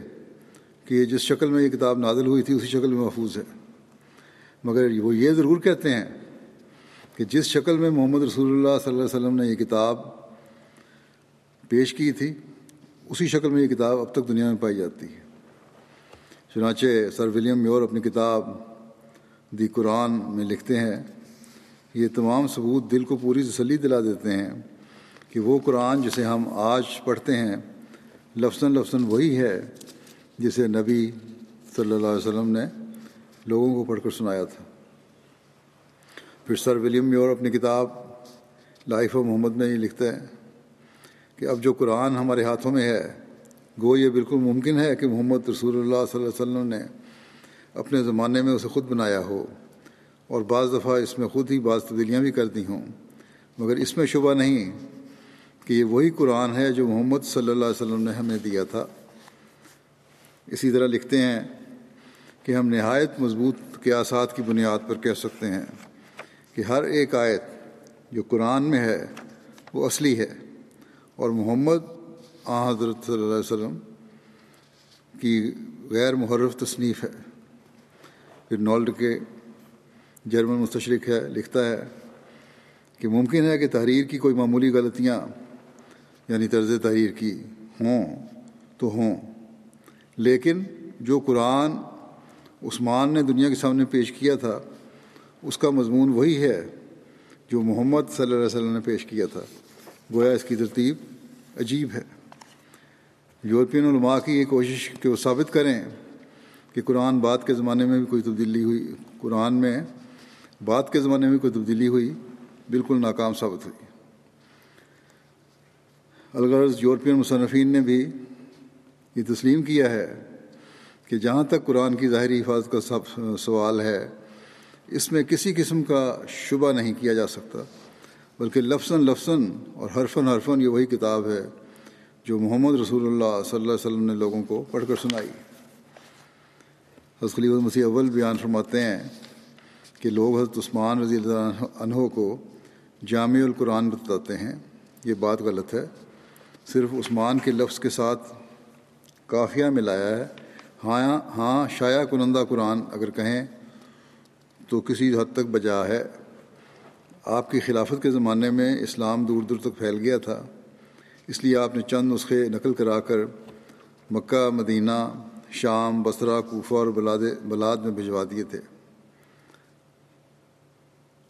کہ جس شکل میں یہ کتاب نازل ہوئی تھی، اسی شکل میں محفوظ ہے۔ مگر وہ یہ ضرور کہتے ہیں کہ جس شکل میں محمد رسول اللہ صلی اللہ علیہ وسلم نے یہ کتاب پیش کی تھی، اسی شکل میں یہ کتاب اب تک دنیا میں پائی جاتی ہے۔ چنانچہ سر ولیم میور اپنی کتاب دی قرآن میں لکھتے ہیں، یہ تمام ثبوت دل کو پوری تسلی دلا دیتے ہیں کہ وہ قرآن جسے ہم آج پڑھتے ہیں لفظ لفظ وہی ہے جسے نبی صلی اللہ علیہ وسلم نے لوگوں کو پڑھ کر سنایا تھا۔ پھر سر ولیم میور اپنی کتاب لائف آف محمد میں یہ لکھتا ہے کہ اب جو قرآن ہمارے ہاتھوں میں ہے گو یہ بالکل ممکن ہے کہ محمد رسول اللہ صلی اللہ علیہ وسلم نے اپنے زمانے میں اسے خود بنایا ہو۔ اور بعض دفعہ اس میں خود ہی بعض تبدیلیاں بھی کر دی ہوں۔ مگر اس میں شبہ نہیں کہ یہ وہی قرآن ہے جو محمد صلی اللہ علیہ وسلم نے ہمیں دیا تھا۔ اسی طرح لکھتے ہیں کہ ہم نہایت مضبوط قیاسات کی بنیاد پر کہہ سکتے ہیں کہ ہر ایک آیت جو قرآن میں ہے، وہ اصلی ہے اور محمد آ حضرت صلی اللہ علیہ وسلم کی غیر محرف تصنیف ہے۔ پھر نولڈ کے جرمن مستشرق ہے، لکھتا ہے کہ ممکن ہے کہ تحریر کی کوئی معمولی غلطیاں یعنی طرز تحریر کی ہوں تو ہوں، لیکن جو قرآن عثمان نے دنیا کے سامنے پیش کیا تھا، اس کا مضمون وہی ہے جو محمد صلی اللہ علیہ وسلم نے پیش کیا تھا۔ گویا اس کی ترتیب عجیب ہے۔ یورپین علماء کی یہ کوشش کہ وہ ثابت کریں کہ قرآن بعد کے زمانے میں بھی کوئی تبدیلی ہوئی، قرآن میں بعد کے زمانے میں کوئی تبدیلی ہوئی، بالکل ناکام ثابت ہوئی۔ الغرض یورپین مصنفین نے بھی یہ تسلیم کیا ہے کہ جہاں تک قرآن کی ظاہری حفاظت کا سب سوال ہے، اس میں کسی قسم کا شبہ نہیں کیا جا سکتا، بلکہ لفظ لفظ اور حرفن حرفن یہ وہی کتاب ہے جو محمد رسول اللہ صلی اللہ علیہ وسلم نے لوگوں کو پڑھ کر سنائی۔ خلیف مسیح اول بیان فرماتے ہیں کہ لوگ حضرت عثمان رضی اللہ عنہ کو جامع القرآن بتاتے ہیں۔ یہ بات غلط ہے۔ صرف عثمان کے لفظ کے ساتھ کافیہ ملایا ہے۔ ہاں ہاں شائع کنندہ قرآن اگر کہیں تو کسی حد تک بجا ہے۔ آپ کی خلافت کے زمانے میں اسلام دور دور تک پھیل گیا تھا، اس لیے آپ نے چند نسخے نقل کرا کر مکہ، مدینہ، شام، بصرہ، کوفہ اور بلاد بلاد میں بھجوا دیے تھے۔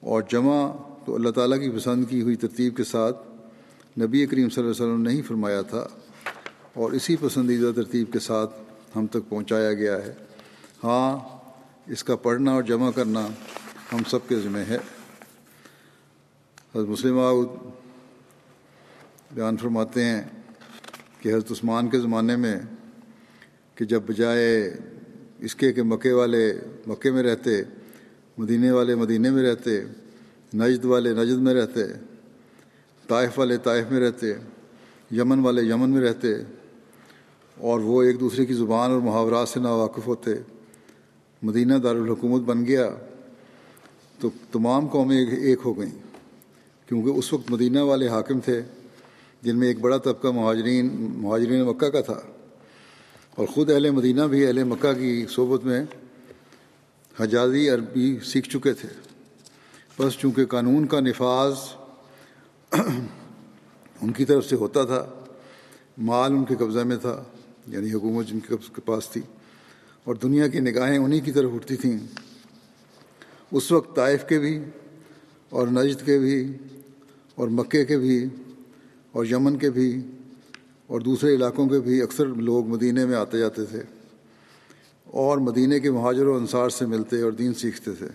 اور جمع تو اللہ تعالیٰ کی پسند کی ہوئی ترتیب کے ساتھ نبی کریم صلی اللہ علیہ وسلم نے ہی فرمایا تھا، اور اسی پسندیدہ ترتیب کے ساتھ ہم تک پہنچایا گیا ہے۔ ہاں اس کا پڑھنا اور جمع کرنا ہم سب کے ذمہ ہے۔ حضرت مسلم بیان فرماتے ہیں کہ حضرت عثمان کے زمانے میں کہ جب بجائے اس کے کہ مکے والے مکے میں رہتے، مدینے والے مدینے میں رہتے، نجد والے نجد میں رہتے، طائف والے طائف میں رہتے، یمن والے یمن میں رہتے اور وہ ایک دوسرے کی زبان اور محاورات سے ناواقف ہوتے۔ مدینہ دارالحکومت بن گیا تو تمام قومیں ایک ہو گئیں۔ کیونکہ اس وقت مدینہ والے حاکم تھے، جن میں ایک بڑا طبقہ مہاجرین مہاجرین مکہ کا تھا۔ اور خود اہل مدینہ بھی اہل مکہ کی صحبت میں حجازی عربی سیکھ چکے تھے۔ بس چونکہ قانون کا نفاذ ان کی طرف سے ہوتا تھا، مال ان کے قبضہ میں تھا۔ یعنی حکومت جن کے پاس تھی، اور دنیا کی نگاہیں انہی کی طرف اٹھتی تھیں۔ اس وقت طائف کے بھی، اور نجد کے بھی، اور مکے کے بھی، اور یمن کے بھی، اور دوسرے علاقوں کے بھی اکثر لوگ مدینہ میں آتے جاتے تھے، اور مدینہ کے مہاجر و انصار سے ملتے اور دین سیکھتے تھے۔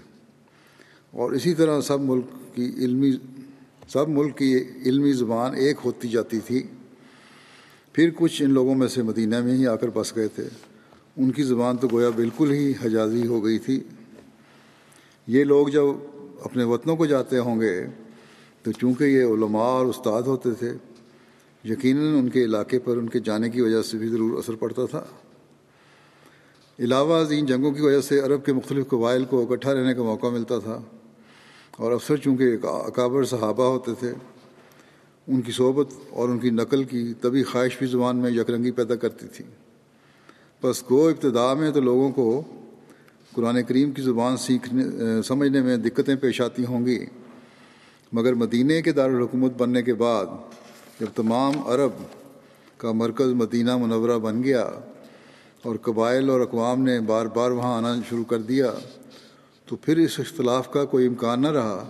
اور اسی طرح سب ملک کی علمی سب ملک کی علمی زبان ایک ہوتی جاتی تھی۔ پھر کچھ ان لوگوں میں سے مدینہ میں ہی آ کر بس گئے تھے۔ ان کی زبان تو گویا بالکل ہی حجازی ہو گئی تھی۔ یہ لوگ جب اپنے وطنوں کو جاتے ہوں گے، تو چونکہ یہ علماء اور استاد ہوتے تھے، یقیناً ان کے علاقے پر ان کے جانے کی وجہ سے بھی ضرور اثر پڑتا تھا۔ علاوہ ان جنگوں کی وجہ سے عرب کے مختلف قبائل کو اکٹھا رہنے کا موقع ملتا تھا۔ اور افسر چونکہ اکابر صحابہ ہوتے تھے ان کی صحبت اور ان کی نقل کی طبی خواہش بھی زبان میں یکرنگی پیدا کرتی تھی۔ بس گو ابتدا میں تو لوگوں کو قرآن کریم کی زبان سیکھنے، سمجھنے میں دقتیں پیش آتی ہوں گی۔ مگر مدینہ کے دارالحکومت بننے کے بعد جب تمام عرب کا مرکز مدینہ منورہ بن گیا اور قبائل اور اقوام نے بار بار وہاں آنا شروع کر دیا، تو پھر اس اختلاف کا کوئی امکان نہ رہا،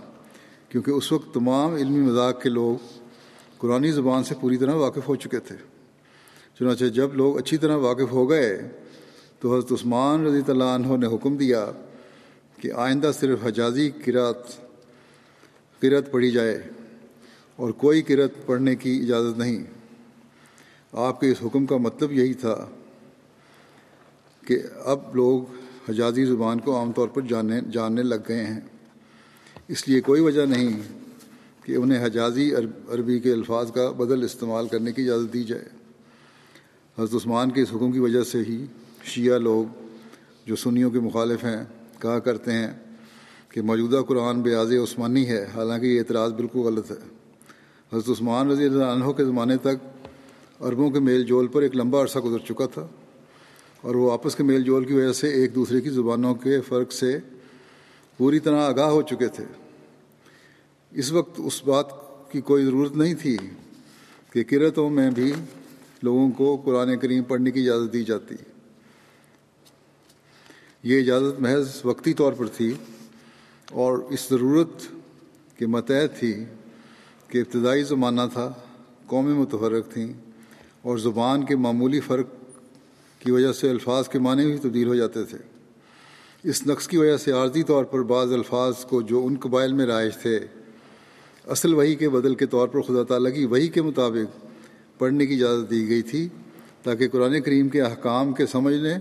کیونکہ اس وقت تمام علمی مذاق کے لوگ قرآن زبان سے پوری طرح واقف ہو چکے تھے۔ چنانچہ جب لوگ اچھی طرح واقف ہو گئے، تو حضرت عثمان رضی اللہ عنہ نے حکم دیا کہ آئندہ صرف حجازی کرات کرت پڑھی جائے اور کوئی کرت پڑھنے کی اجازت نہیں۔ آپ کے اس حکم کا مطلب یہی تھا کہ اب لوگ حجازی زبان کو عام طور پر جاننے جاننے لگ گئے ہیں۔ اس لیے کوئی وجہ نہیں کہ انہیں حجازی عربی کے الفاظ کا بدل استعمال کرنے کی اجازت دی جائے۔ حضرت عثمان کے اس حکم کی وجہ سے ہی شیعہ لوگ جو سنیوں کے مخالف ہیں، کہا کرتے ہیں کہ موجودہ قرآن بیاض عثمانی ہے، حالانکہ یہ اعتراض بالکل غلط ہے۔ حضرت عثمان رضی اللہ عنہ کے زمانے تک عربوں کے میل جول پر ایک لمبا عرصہ گزر چکا تھا اور وہ آپس کے میل جول کی وجہ سے ایک دوسرے کی زبانوں کے فرق سے پوری طرح آگاہ ہو چکے تھے۔ اس وقت اس بات کی کوئی ضرورت نہیں تھی کہ کرتوں میں بھی لوگوں کو قرآن کریم پڑھنے کی اجازت دی جاتی۔ یہ اجازت محض وقتی طور پر تھی اور اس ضرورت کے متحد تھی کہ ابتدائی زمانہ تھا، قومیں متفرق تھیں اور زبان کے معمولی فرق کی وجہ سے الفاظ کے معنی بھی تبدیل ہو جاتے تھے۔ اس نقص کی وجہ سے عارضی طور پر بعض الفاظ کو جو ان قبائل میں رائج تھے اصل وہی کے بدل کے طور پر خدا تعالیٰ کی وہی کے مطابق پڑھنے کی اجازت دی گئی تھی تاکہ قرآن کریم کے احکام کے سمجھنے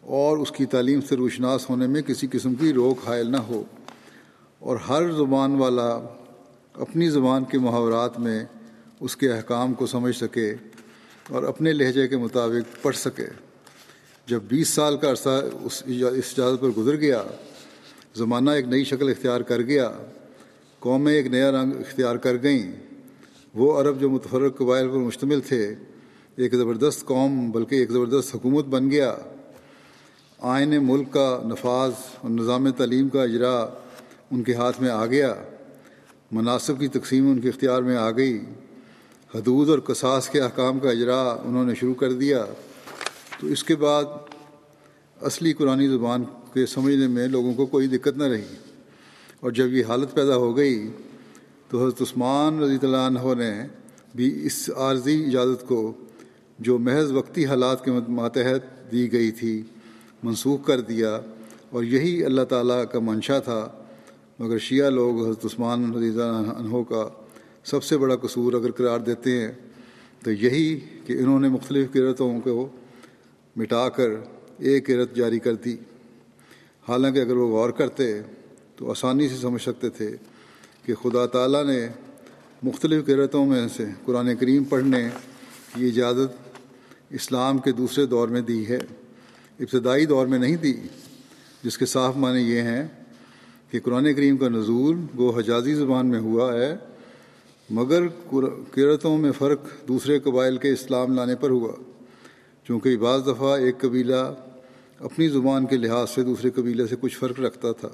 اور اس کی تعلیم سے روشناس ہونے میں کسی قسم کی روک حائل نہ ہو۔ اور ہر زبان والا اپنی زبان کے محاورات میں اس کے احکام کو سمجھ سکے اور اپنے لہجے کے مطابق پڑھ سکے۔ جب بیس سال کا عرصہ اس اجازت پر گزر گیا، زمانہ ایک نئی شکل اختیار کر گیا قومیں ایک نیا رنگ اختیار کر گئیں۔ وہ عرب جو متفرق قبائل پر مشتمل تھے، ایک زبردست قوم بلکہ ایک زبردست حکومت بن گیا۔ آئین ملک کا نفاذ اور نظام تعلیم کا اجرا ان کے ہاتھ میں آ گیا۔ مناسب کی تقسیم ان کے اختیار میں آ گئی۔ حدود اور قصاص کے احکام کا اجرا انہوں نے شروع کر دیا۔ تو اس کے بعد اصلی قرآن زبان کے سمجھنے میں لوگوں کو کوئی دقت نہ رہی۔ اور جب یہ حالت پیدا ہو گئی تو حضرت عثمان رضی اللہ عنہ نے بھی اس عارضی اجازت کو جو محض وقتی حالات کے ماتحت دی گئی تھی، منسوخ کر دیا اور یہی اللہ تعالیٰ کا منشا تھا۔ مگر شیعہ لوگ حضرت عثمان رضی اللہ عنہ کا سب سے بڑا قصور اگر قرار دیتے ہیں تو یہی کہ انہوں نے مختلف کرتوں کو مٹا کر ایک کرت جاری کر دی۔ حالانکہ اگر وہ غور کرتے تو آسانی سے سمجھ سکتے تھے کہ خدا تعالیٰ نے مختلف کرتوں میں سے قرآن کریم پڑھنے کی اجازت اسلام کے دوسرے دور میں دی ہے، ابتدائی دور میں نہیں دی، جس کے صاف معنی یہ ہیں کہ قرآن کریم کا نزول گو حجازی زبان میں ہوا ہے، مگر قرتوں میں فرق دوسرے قبائل کے اسلام لانے پر ہوا۔ چونکہ بعض دفعہ ایک قبیلہ اپنی زبان کے لحاظ سے دوسرے قبیلے سے کچھ فرق رکھتا تھا۔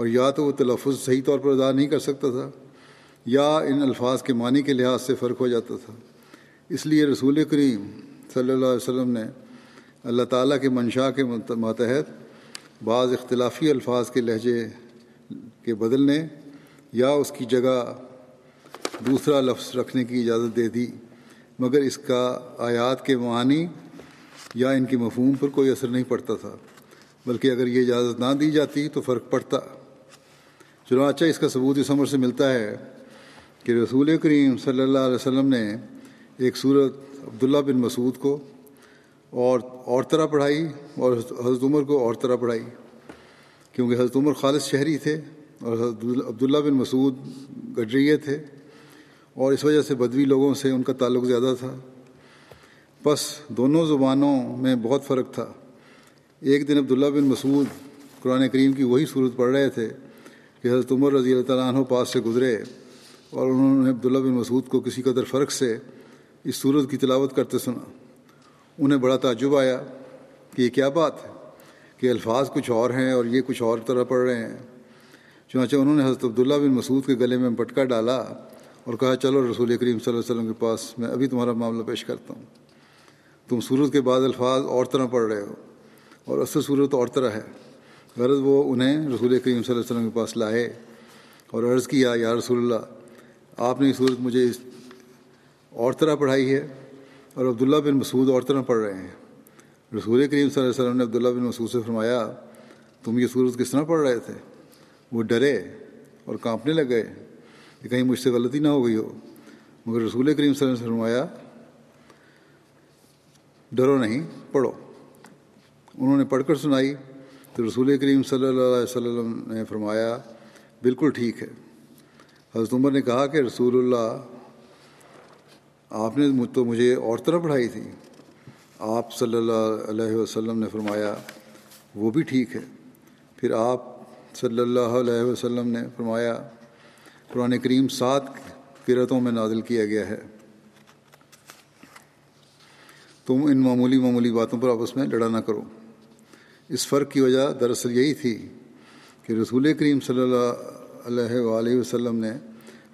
اور یا تو وہ تلفظ صحیح طور پر ادا نہیں کر سکتا تھا، یا ان الفاظ کے معنی کے لحاظ سے فرق ہو جاتا تھا۔ اس لیے رسول کریم صلی اللہ علیہ وسلم نے اللہ تعالیٰ کے منشا کے ماتحت بعض اختلافی الفاظ کے لہجے کے بدلنے یا اس کی جگہ دوسرا لفظ رکھنے کی اجازت دے دی، مگر اس کا آیات کے معنی یا ان کے مفہوم پر کوئی اثر نہیں پڑتا تھا، بلکہ اگر یہ اجازت نہ دی جاتی تو فرق پڑتا۔ چنانچہ اس کا ثبوت اس عمر سے ملتا ہے کہ رسول کریم صلی اللہ علیہ وسلم نے ایک صورت عبداللہ بن مسعود کو اور اور طرح پڑھائی اور حضرت عمر کو اور طرح پڑھائی، کیونکہ حضرت عمر خالص شہری تھے اور عبداللہ بن مسعود گڈریے تھے اور اس وجہ سے بدوی لوگوں سے ان کا تعلق زیادہ تھا۔ بس دونوں زبانوں میں بہت فرق تھا۔ ایک دن عبداللہ بن مسعود قرآن کریم کی وہی صورت پڑھ رہے تھے کہ حضرت عمر رضی اللہ تعالیٰ عنہ پاس سے گزرے اور انہوں نے عبداللہ بن مسعود کو کسی قدر فرق سے اس صورت کی تلاوت کرتے سنا۔ انہیں بڑا تعجب آیا کہ یہ کیا بات ہے کہ الفاظ کچھ اور ہیں اور یہ کچھ اور طرح پڑھ رہے ہیں۔ چنانچہ انہوں نے حضرت عبداللہ بن مسعود کے گلے میں پٹکا ڈالا اور کہا، چلو رسول کریم صلی اللہ علیہ وسلم کے پاس میں ابھی تمہارا معاملہ پیش کرتا ہوں۔ تم صورت کے بعد الفاظ اور طرح پڑھ رہے ہو اور اصل صورت اور طرح ہے۔ غرض وہ انہیں رسول کریم صلی اللہ علیہ وسلم کے پاس لائے اور عرض کیا، یا رسول اللہ، آپ نے یہ صورت مجھے اس اور طرح پڑھائی ہے اور عبداللہ بن مسعود اور طرح پڑھ رہے ہیں۔ رسول کریم صلی اللہ علیہ وسلم نے عبداللہ بن مسعود سے فرمایا، تم یہ صورت کس طرح پڑھ رہے تھے؟ وہ ڈرے اور کانپنے لگ گئے کہ کہیں مجھ سے غلطی نہ ہو گئی ہو۔ مگر رسول کریم صلی اللہ علیہ وسلم نے فرمایا، ڈرو نہیں، پڑھو۔ انہوں نے پڑھ کر سنائی تو رسول کریم صلی اللہ علیہ وسلم نے فرمایا، بالکل ٹھیک ہے۔ حضرت عمر نے کہا کہ رسول اللہ، آپ نے تو مجھے اور طرح پڑھائی تھی۔ آپ صلی اللہ علیہ وسلم نے فرمایا، وہ بھی ٹھیک ہے۔ پھر آپ صلی اللہ علیہ وسلم نے فرمایا، قرآن کریم سات کرتوں میں نازل کیا گیا ہے۔ تم ان معمولی معمولی باتوں پر آپس میں لڑا نہ کرو۔ اس فرق کی وجہ دراصل یہی تھی کہ رسول کریم صلی اللہ علیہ وآلہ وسلم نے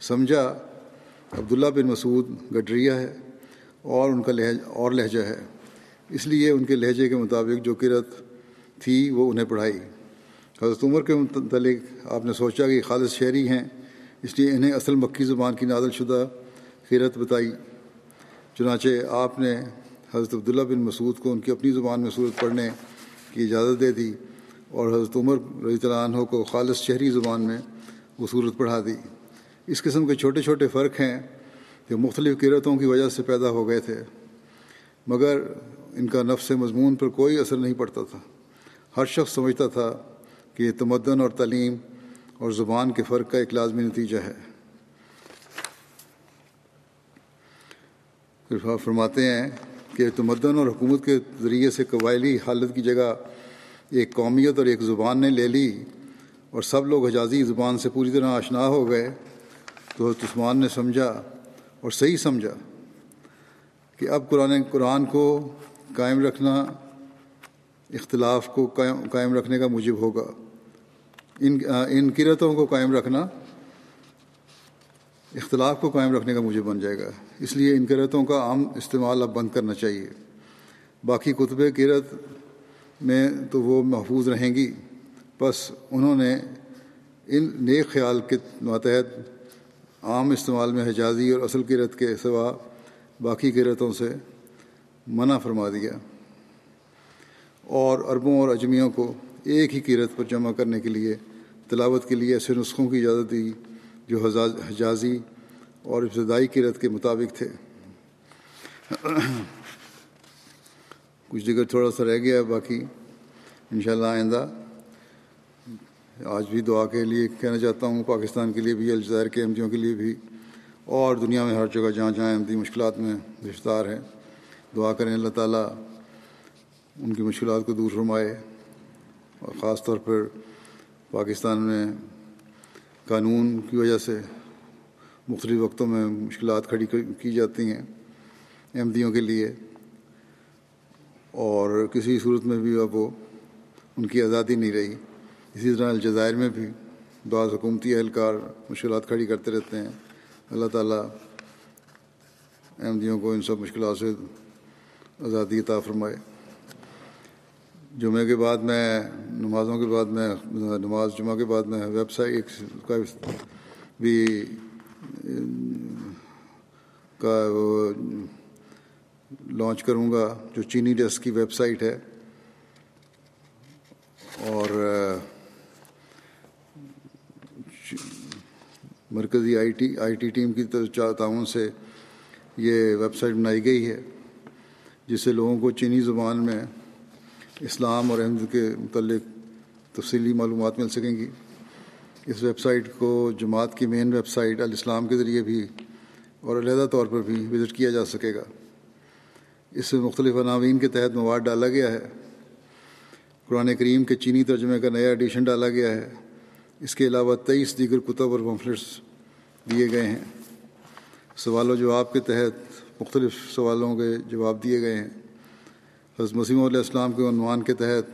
سمجھا عبداللہ بن مسعود گڈریہ ہے اور ان کا لہج، اور لہجہ ہے۔ اس لیے ان کے لہجے کے مطابق جو کرت تھی وہ انہیں پڑھائی۔ حضرت عمر کے متعلق آپ نے سوچا کہ خالص شہری ہیں، اس لیے انہیں اصل مکی زبان کی نازل شدہ قرت بتائی۔ چنانچہ آپ نے حضرت عبداللہ بن مسعود کو ان کی اپنی زبان میں صورت پڑھنے کی اجازت دے دی اور حضرت عمر رضی اللہ عنہ کو خالص شہری زبان میں وہ صورت پڑھا دی۔ اس قسم کے چھوٹے چھوٹے فرق ہیں جو مختلف قرتوں کی وجہ سے پیدا ہو گئے تھے، مگر ان کا نفس مضمون پر کوئی اثر نہیں پڑتا تھا۔ ہر شخص سمجھتا تھا کہ یہ تمدن اور تعلیم اور زبان کے فرق کا ایک لازمی نتیجہ ہے۔ فرماتے ہیں کہ تمدن اور حکومت کے ذریعے سے قبائلی حالت کی جگہ ایک قومیت اور ایک زبان نے لے لی اور سب لوگ حجازی زبان سے پوری طرح آشنا ہو گئے تو حضرت عثمان نے سمجھا اور صحیح سمجھا کہ اب قرآن قرآن کو قائم رکھنا، اختلاف کو قائم رکھنے کا موجب ہوگا۔ ان ان قرتوں کو قائم رکھنا اختلاف کو قائم رکھنے کا مجھے بن جائے گا۔ اس لیے ان قرتوں کا عام استعمال اب بند کرنا چاہیے۔ باقی کتب قرت میں تو وہ محفوظ رہیں گی۔ بس انہوں نے ان نیک خیال کے ماتحت عام استعمال میں حجازی اور اصل قرت کے سوا باقی قرتوں سے منع فرما دیا۔ اور عربوں اور اجمیوں کو ایک ہی قرت پر جمع کرنے کے لیے، تلاوت کے لیے ایسے نسخوں کی اجازت دی جو حجازی اور ابتدائی قرت کے مطابق تھے۔ کچھ جگہ تھوڑا سا رہ گیا، باقی انشاءاللہ آئندہ آج بھی دعا کے لیے کہنا چاہتا ہوں، پاکستان کے لیے بھی، الجزائر کے احمدیوں کے لیے بھی، اور دنیا میں ہر جگہ جہاں جہاں احمدی جی مشکلات میں رشتہ ہیں، دعا کریں اللہ تعالیٰ ان کی مشکلات کو دور فرمائے، اور خاص طور پر پاکستان میں قانون کی وجہ سے مختلف وقتوں میں مشکلات کھڑی کی جاتی ہیں احمدیوں کے لیے۔ اور کسی صورت میں بھی اب وہ ان کی آزادی نہیں رہی۔ اسی طرح الجزائر میں بھی بعض حکومتی اہلکار مشکلات کھڑی کرتے رہتے ہیں۔ اللہ تعالیٰ احمدیوں کو ان سب مشکلات سے آزادی عطا فرمائے۔ جمعے کے بعد میں، نمازوں کے بعد میں، نماز جمعہ کے بعد میں ویب سائٹ کا بھی، کا لانچ کروں گا، جو چینی ڈیسک کی ویب سائٹ ہے۔ اور، مرکزی I T I T team کی تعاون سے یہ ویب سائٹ بنائی گئی ہے، جس سے لوگوں کو چینی زبان میں اسلام اور احمد کے متعلق تفصیلی معلومات مل سکیں گی۔ اس ویب سائٹ کو جماعت کی مین ویب سائٹ الاسلام کے ذریعے بھی اور علیحدہ طور پر بھی وزٹ کیا جا سکے گا۔ اس میں مختلف عناوین کے تحت مواد ڈالا گیا ہے۔ قرآن کریم کے چینی ترجمے کا نیا ایڈیشن ڈالا گیا ہے۔ اس کے علاوہ تیئیس دیگر کتب اور پمفلٹس دیے گئے ہیں۔ سوال و جواب کے تحت مختلف سوالوں کے جواب دیے گئے ہیں۔ حضرت مسیم علیہ السلام کے عنوان کے تحت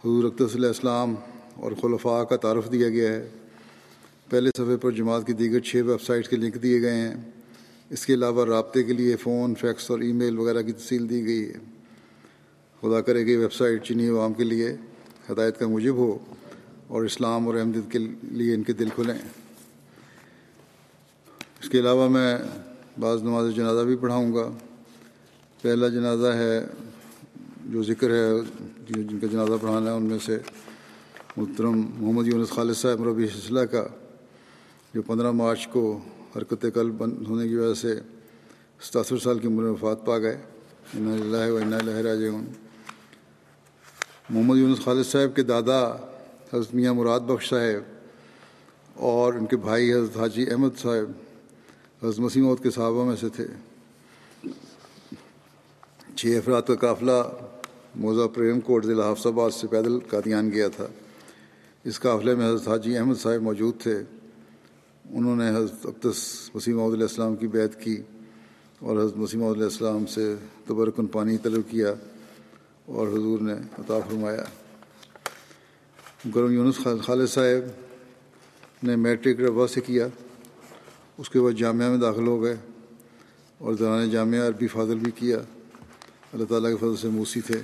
حضور اقتص علیہ السلام اور خلفاء کا تعارف دیا گیا ہے۔ پہلے صفحے پر جماعت کی دیگر چھ ویب سائٹس کے لنک دیے گئے ہیں۔ اس کے علاوہ رابطے کے لیے فون، فیکس اور ای میل وغیرہ کی تفصیل دی گئی ہے۔ خدا کرے گی ویب سائٹ چینی عوام کے لیے ہدایت کا موجب ہو اور اسلام اور احمد کے لیے ان کے دل کھلیں۔ اس کے علاوہ میں بعض نماز جنازہ بھی پڑھاؤں گا۔ پہلا جنازہ ہے، جو ذکر ہے، جن کا جنازہ پڑھانا ہے، ان میں سے محترم محمد یونس خالد صاحب ربی سلسلہ کا، جو پندرہ مارچ کو حرکت قلب بند ہونے کی وجہ سے ستاسٹھ سال کی عمر میں وفات پا گئے۔ اللہ و راج محمد یونس خالد صاحب کے دادا حضرت میاں مراد بخش صاحب اور ان کے بھائی حضرت حاجی احمد صاحب حضرت مسیح کے صحابہ میں سے تھے۔ چھ افراد کا قافلہ موزہ پریم کوٹ ضلع حافظ آباد سے پیدل قادیان گیا تھا۔ اس قافلے میں حضرت حاجی احمد صاحب موجود تھے۔ انہوں نے حضرت اقدس وسیم علیہ السلام کی بیعت کی اور حضرت مسیم علیہ السلام سے تبرکن پانی طلب کیا اور حضور نے عطا فرمایا۔ گرم یونس خالد صاحب نے میٹرک ربا سے کیا۔ اس کے بعد جامعہ میں داخل ہو گئے اور دوران جامعہ عربی فاضل بھی کیا۔ اللہ تعالیٰ کے فضل سے موسی تھے۔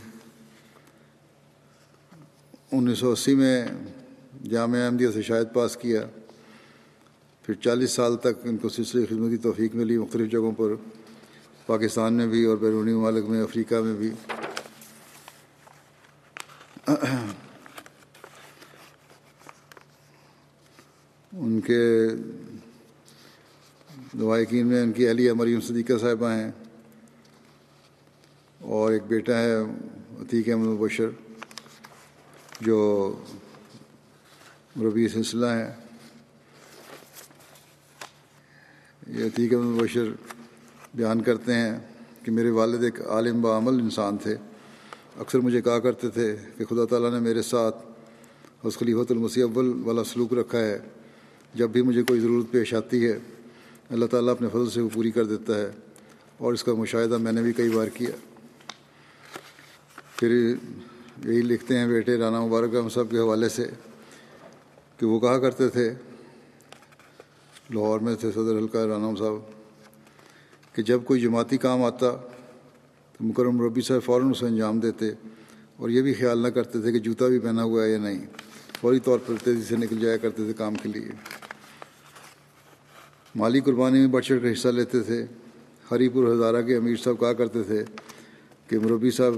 انیس سو اسی میں جامعہ احمدیہ سے شاید پاس کیا۔ پھر چالیس سال تک ان کو سلسلے خدمتی توفیق ملی مختلف جگہوں پر۔ پاکستان میں بھی اور بیرونی ممالک میں، افریقہ میں بھی۔ ان کے دوائقین میں ان کی اہلیہ مریم صدیقہ صاحبہ ہیں۔ اور ایک بیٹا ہے، عتیق احمد بشر جو ربی سلسلہ ہے۔ یہ عتیق احمد بشر بیان کرتے ہیں کہ میرے والد ایک عالم بعمل انسان تھے۔ اکثر مجھے کہا کرتے تھے کہ خدا تعالیٰ نے میرے ساتھ حس خلیفۃ المسیح اول والا سلوک رکھا ہے۔ جب بھی مجھے کوئی ضرورت پیش آتی ہے، اللہ تعالیٰ اپنے فضل سے وہ پوری کر دیتا ہے۔ اور اس کا مشاہدہ میں نے بھی کئی بار کیا۔ پھر یہی لکھتے ہیں بیٹے رانا مبارک، ہم صاحب کے حوالے سے کہ وہ کہا کرتے تھے، لاہور میں تھے صدر حلقہ رانا صاحب، کہ جب کوئی جماعتی کام آتا تو مکرم ربی صاحب فوراً اسے انجام دیتے اور یہ بھی خیال نہ کرتے تھے کہ جوتا بھی پہنا ہوا ہے یا نہیں، فوری طور پر تیزی سے نکل جایا کرتے تھے کام کے لیے۔ مالی قربانی میں بڑھ چڑھ کر حصہ لیتے تھے۔ ہری پور ہزارہ کے امیر صاحب کہا کرتے تھے کہ مربی صاحب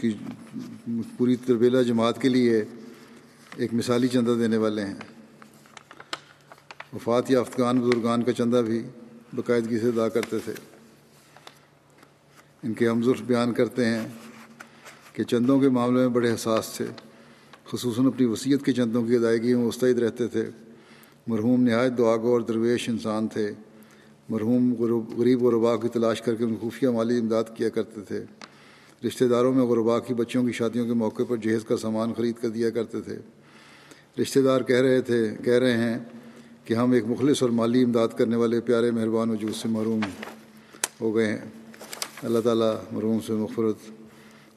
کی پوری تربیلا جماعت کے لیے ایک مثالی چندہ دینے والے ہیں۔ وفات یافتگان بزرگان کا چندہ بھی باقاعدگی سے ادا کرتے تھے۔ ان کے ہمزر بیان کرتے ہیں کہ چندوں کے معاملے میں بڑے حساس تھے۔ خصوصاً اپنی وصیت کے چندوں کی ادائیگی میں مستعد رہتے تھے۔ مرحوم نہایت دعاگو اور درویش انسان تھے۔ مرحوم غریب غربا کی تلاش کر کے ان خفیہ مالی امداد کیا کرتے تھے۔ رشتہ داروں میں غربا کی بچوں کی شادیوں کے موقع پر جہیز کا سامان خرید کر دیا کرتے تھے۔ رشتہ دار کہہ رہے تھے، کہہ رہے ہیں کہ ہم ایک مخلص اور مالی امداد کرنے والے پیارے مہربان وجود سے محروم ہو گئے ہیں۔ اللہ تعالیٰ مرحوم سے مغفرت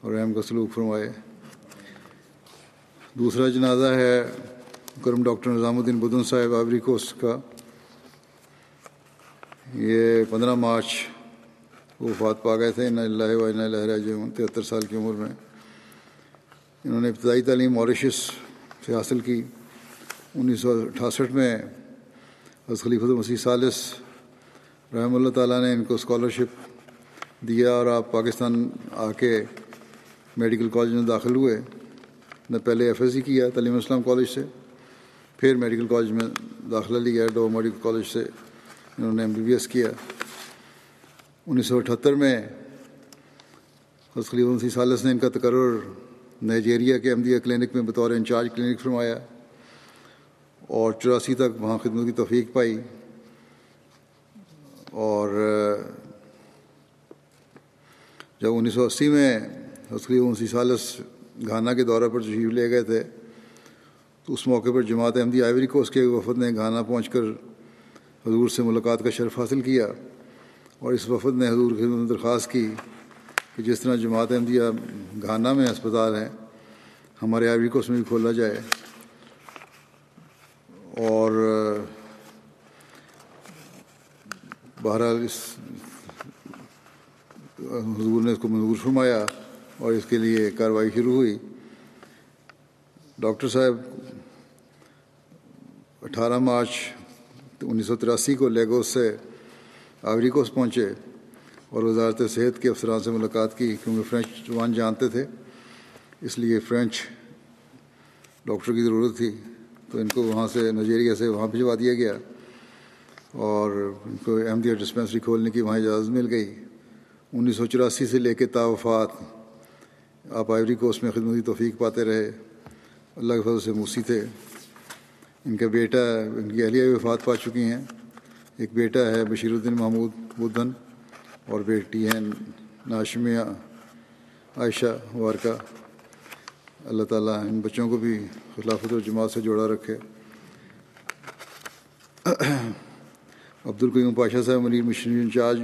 اور رحم کا سلوک فرمائے۔ دوسرا جنازہ ہے کرم ڈاکٹر نظام الدین بدن صاحب آبری کوسٹ کا۔ یہ پندرہ مارچ وہ وفات پا گئے تھے ان اللہ و لہرا جو تہتر سال کی عمر میں۔ انہوں نے ابتدائی تعلیم موریشس سے حاصل کی۔ انیس سو اٹھاسٹھ میں حضرت خلیفۃ المسیح سالس رحم اللہ تعالیٰ نے ان کو اسکالرشپ دیا اور آپ پاکستان آ کے میڈیکل کالج میں داخل ہوئے۔ نے پہلے ایف ایس سی کیا تعلیم اسلام کالج سے، پھر میڈیکل کالج میں داخلہ لیا ڈو میڈیکل کالج سے انہوں نے ایم بی بی ایس کیا۔ انیس سو اٹھہتر میں حضرت خلیف المسیح سالس نے ان کا تقرر نائجیریا کے احمدیہ کلینک میں بطور انچارج کلینک فرمایا اور چوراسی تک وہاں خدمت کی توفیق پائی اور جب انیس سو اسی میں خلیف انسی سالس گھانا کے دورے پر تشریف لے گئے تھے تو اس موقع پر جماعت احمدی آئیوری کو اس کے وفد نے گھانا پہنچ کر حضور سے ملاقات کا شرف حاصل کیا۔ اور اس وفد نے حضور کی درخواست کی کہ جس طرح جماعت احمدیہ گھانا میں اسپتال ہے، ہمارے آئیوری کو اس میں بھی کھولا جائے۔ اور بہرحال اس حضور نے اس کو منظور فرمایا اور اس کے لیے کارروائی شروع ہوئی۔ ڈاکٹر صاحب، اٹھارہ مارچ انیس سو تراسی کو لیگوس سے آوریکوس پہنچے اور وزارت صحت کے افسران سے ملاقات کی کیونکہ فرینچ زبان جانتے تھے، اس لیے فرینچ ڈاکٹر کی ضرورت تھی۔ تو ان کو وہاں سے نائجیریا سے وہاں بھجوا دیا گیا اور ان کو احمدیہ ڈسپینسری کھولنے کی وہاں اجازت مل گئی۔ انیس سو چوراسی سے لے کے تاوفات آپ آئیوری کوسٹ میں خدمتی توفیق پاتے رہے۔ اللہ کے فضل سے موسی تھے۔ ان کا بیٹا، ان کی اہلیہ بھی وفات پا چکی ہیں۔ ایک بیٹا ہے، بشیر الدین محمود بدن اور بیٹی ہیں ناشمیہ عائشہ وارکا اللہ تعالیٰ ان بچوں کو بھی خلافت و جماعت سے جوڑا رکھے۔ Abdul Qayyum Pasha sahib Munir mission incharge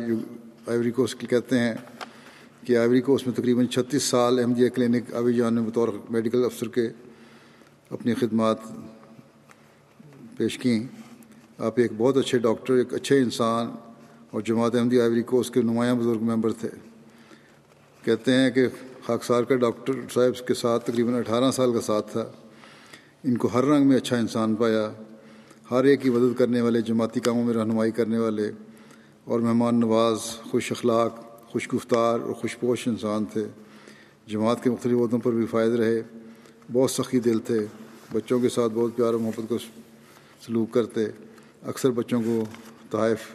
Ivory Coast کہتے ہیں کہ آئیوری کوسٹ میں تقریباً چھتیس سال احمدیہ کلینک آبی جان بطور میڈیکل افسر کے اپنی خدمات پیش کیں۔ آپ ایک بہت اچھے ڈاکٹر، ایک اچھے انسان اور جماعت احمدی آئیوری کوسٹ کے نمایاں بزرگ ممبر تھے۔ کہتے ہیں کہ خاکسار کا ڈاکٹر صاحب کے ساتھ تقریباً اٹھارہ سال کا ساتھ تھا۔ ان کو ہر رنگ میں اچھا انسان پایا۔ ہر ایک کی مدد کرنے والے، جماعتی کاموں میں رہنمائی کرنے والے اور مہمان نواز، خوش اخلاق، خوش گفتار اور خوش پوش انسان تھے۔ جماعت کے مختلف عہدوں پر بھی فائد رہے۔ بہت سخی دل تھے۔ بچوں کے ساتھ بہت پیار و محبت کو سلوک کرتے۔ اکثر بچوں کو تحائف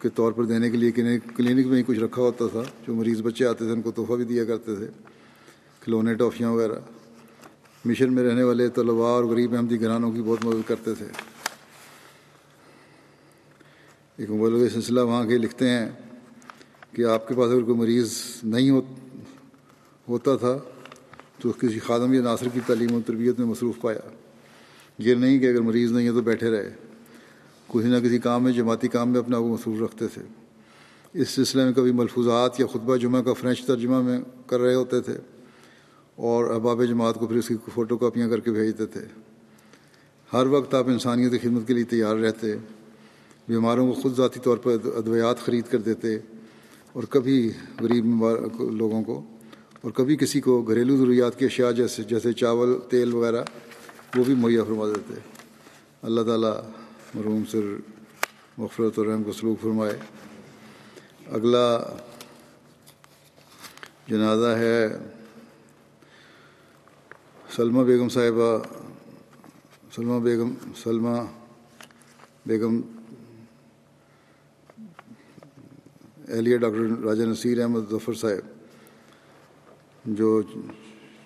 کے طور پر دینے کے لیے کلینک میں ہی کچھ رکھا ہوتا تھا، جو مریض بچے آتے تھے، ان کو تحفہ بھی دیا کرتے تھے، کھلونے، ٹافیاں وغیرہ۔ مشن میں رہنے والے طلباء اور غریب احمدی جی گھرانوں کی بہت مدد کرتے تھے۔ ایک مبلغ سلسلہ وہاں کے لکھتے ہیں کہ آپ کے پاس اگر کوئی مریض نہیں ہوتا تھا تو کسی خادم یا ناصر کی تعلیم و تربیت میں مصروف پایا۔ یہ نہیں کہ اگر مریض نہیں ہے تو بیٹھے رہے۔ کسی نہ کسی کام میں، جماعتی کام میں اپنا کو مصروف رکھتے تھے۔ اس سلسلے میں کبھی ملفوظات یا خطبہ جمعہ کا فرینچ ترجمہ میں کر رہے ہوتے تھے اور احباب جماعت کو پھر اس کی فوٹو کاپیاں کر کے بھیجتے تھے۔ ہر وقت آپ انسانیت کی خدمت کے لیے تیار رہتے بیماروں کو خود ذاتی طور پر ادویات خرید کر دیتے اور کبھی غریب لوگوں کو اور کبھی کسی کو گھریلو ضروریات کی اشیاء جیسے جیسے چاول، تیل وغیرہ وہ بھی مہیا فرما دیتے اللہ تعالیٰ مرحوم سر مغفرت الرحم کو سلوک فرمائے۔ اگلا جنازہ ہے سلمہ بیگم صاحبہ، سلمہ بیگم سلمہ بیگم اہلیہ ڈاکٹر راجہ نصیر احمد ظفر صاحب، جو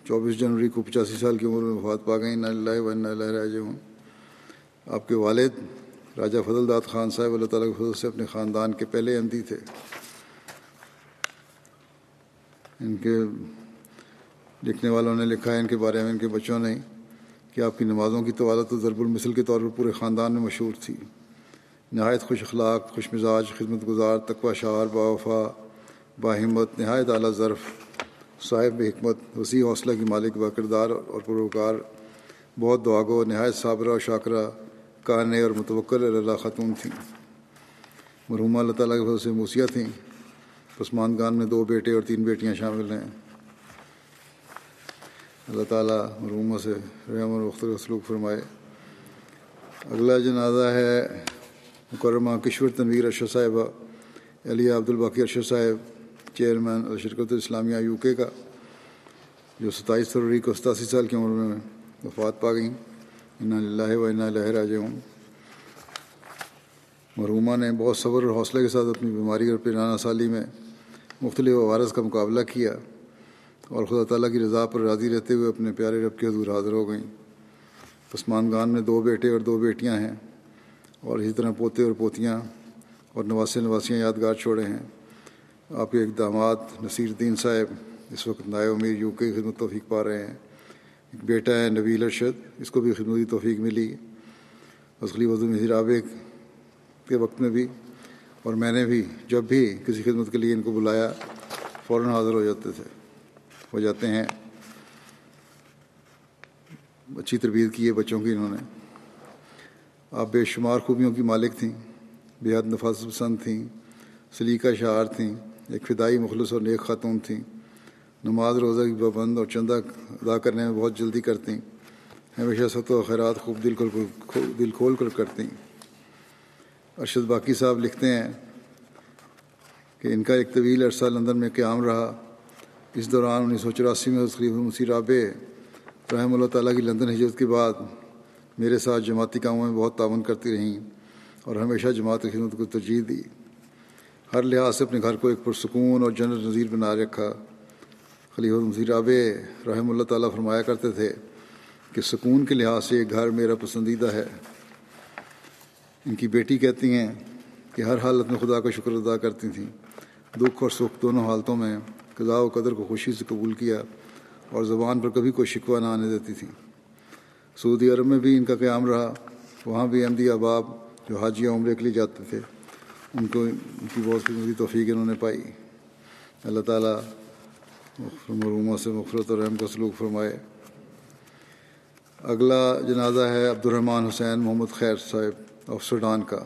چوبیس جنوری کو پچاسی سال کی عمر میں وفات پا گئیں نہ اللہ و اللہ راج ہوں آپ کے والد راجہ فضل داد خان صاحب، اللہ تعالیٰ کے فضل سے اپنے خاندان کے پہلے احمدی تھے۔ ان کے لکھنے والوں نے لکھا ہے ان کے بارے میں ان کے بچوں نے کہ آپ کی نمازوں کی طوالت و ضرب المثل کے طور پر پورے خاندان میں مشہور تھی۔ نہایت خوش اخلاق، خوش مزاج، خدمت گزار، تقوی شعر باوفا باہمت نہایت اعلیٰ ظرف۔ صاحب حکمت، وسیع حوصلہ کی مالک با کردار اور پروکار بہت دعاگو نہایت صابرہ و شاکرہ، کانے اور متوکل، اللہ خاتون تھیں۔ مرحومہ اللہ تعالیٰ کے سے موسیہ تھیں۔ پسماندگان میں دو بیٹے اور تین بیٹیاں شامل ہیں۔ اللہ تعالیٰ مرحومہ سے رحم اور مختلف سلوک فرمائے۔ اگلا جنازہ ہے مکرمہ کشور تنویر ارشد صاحبہ علیہ عبدالباقی ارشد صاحب۔ چیئرمین شرکت اسلامیہ یو کے کا جو ستائیس فروری کو ستاسی سال کی عمر میں وفات پا گئیں۔ اللہ و اللہ راج ہوں مرحومہ نے بہت صبر اور حوصلے کے ساتھ اپنی بیماری اور پیرانہ سالی میں مختلف عوارض کا مقابلہ کیا اور خدا تعالیٰ کی رضا پر راضی رہتے ہوئے اپنے پیارے رب کے حضور حاضر ہو گئیں۔ پسمانگان میں دو بیٹے اور دو بیٹیاں ہیں اور اسی طرح پوتے اور پوتیاں اور نواسی نواسیاں یادگار چھوڑے ہیں۔ آپ کے اقدامات، نصیر الدین صاحب اس وقت نائب امیر یو کے خدمت توفیق پا رہے ہیں۔ ایک بیٹا ہے نویل ارشد، اس کو بھی خدمتی توفیق ملی۔ اصلی وضو مزیر عابق کے وقت میں بھی۔ اور میں نے بھی جب بھی کسی خدمت کے لیے ان کو بلایا، فوراً حاضر ہو جاتے تھے، ہو جاتے ہیں۔ اچھی تربیت کی ہے بچوں کی انہوں نے۔ آپ بے شمار خوبیوں کی مالک تھیں بےحد نفاذ پسند تھیں، سلیقہ شعار تھیں۔ ایک فدائی مخلص اور نیک خاتون تھیں۔ نماز روزہ کی پابند اور چندہ ادا کرنے میں بہت جلدی کرتیں۔ ہمیشہ ست و خیرات خوب دل کھول دل کھول کر کرتیں۔ ارشد باقی صاحب لکھتے ہیں کہ ان کا ایک طویل عرصہ لندن میں قیام رہا۔ اس دوران انیس سو چوراسی میں خلیف مسیح رابع رحم اللہ تعالیٰ کی لندن ہجرت کے بعد میرے ساتھ جماعتی کاموں میں بہت تعاون کرتی رہیں اور ہمیشہ جماعت کی خدمت کو ترجیح دی۔ ہر لحاظ سے اپنے گھر کو ایک پرسکون اور جنرل نظیر بنا رکھا۔ خلیف مسیح رابع رحم اللہ تعالیٰ فرمایا کرتے تھے کہ سکون کے لحاظ سے یہ گھر میرا پسندیدہ ہے۔ ان کی بیٹی کہتی ہیں کہ ہر حالت میں خدا کا شکر ادا کرتی تھیں۔ دکھ اور سکھ دونوں حالتوں میں قضاء و قدر کو خوشی سے قبول کیا اور زبان پر کبھی کوئی شکوہ نہ آنے دیتی تھیں۔ سعودی عرب میں بھی ان کا قیام رہا۔ وہاں بھی احمدی احباب جو حاجیہ عمرے کے لیے جاتے تھے۔ ان کو ان کی بہت قسمتی توفیق انہوں نے پائی۔ اللہ تعالیٰ مرحومہ سے مفرت اور رحم کا سلوک فرمائے۔ اگلا جنازہ ہے عبد الرحمٰن حسین محمد خیر صاحب آف سوڈان کا۔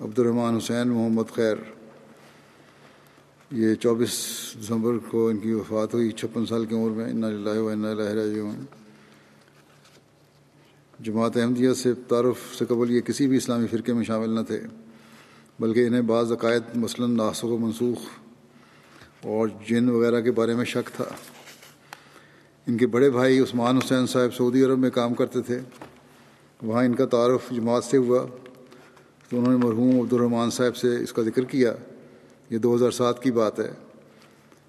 عبد الرحمٰن حسین محمد خیر، یہ چوبیس دسمبر کو ان کی وفات ہوئی، چھپن سال کی عمر میں۔ ان اللہ و ان جماعت احمدیہ سے تعارف سے قبل یہ کسی بھی اسلامی فرقے میں شامل نہ تھے، بلکہ انہیں بعض عقائد مثلاً ناسخ و منسوخ اور جن وغیرہ کے بارے میں شک تھا۔ ان کے بڑے بھائی عثمان حسین صاحب سعودی عرب میں کام کرتے تھے، وہاں ان کا تعارف جماعت سے ہوا۔ تو انہوں نے مرحوم عبد الرحمٰن صاحب سے اس کا ذکر کیا، یہ دو ہزار سات کی بات ہے۔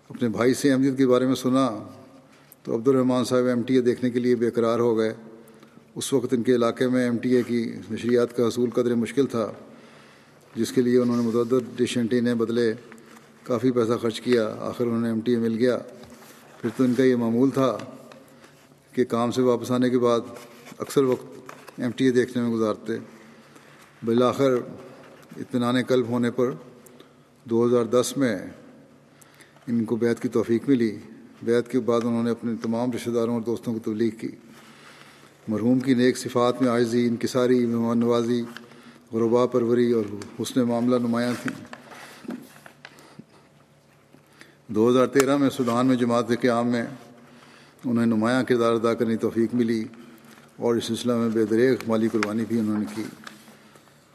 اپنے بھائی سے احمدیت کے بارے میں سنا تو عبد الرحمٰن صاحب ایم ٹی اے دیکھنے کے لیے بے قرار ہو گئے۔ اس وقت ان کے علاقے میں ایم ٹی اے کی نشریات کا حصول قدر مشکل تھا، جس کے لیے انہوں نے متعدد ڈش اینٹینے بدلے، کافی پیسہ خرچ کیا، آخر انہوں نے ایم ٹی اے مل گیا۔ پھر تو ان کا یہ معمول تھا کہ کام سے واپس آنے کے بعد اکثر وقت ایم ٹی اے دیکھنے میں گزارتے۔ بالآخر اطمینان قلب ہونے پر دو ہزار دس میں ان کو بیت کی توفیق ملی۔ بیت کے بعد انہوں نے اپنے تمام رشتہ داروں اور دوستوں کو تبلیغ کی۔ مرحوم کی نیک صفات میں عائضی انکساری مہمان نوازی غربا پروری اور حسن معاملہ نمایاں تھیں۔ دو ہزار تیرہ میں سودان میں جماعت قیام میں انہیں نمایاں کردار ادا کرنے توفیق ملی اور اس سلسلہ میں بے دریغ مالی قربانی بھی انہوں نے کی۔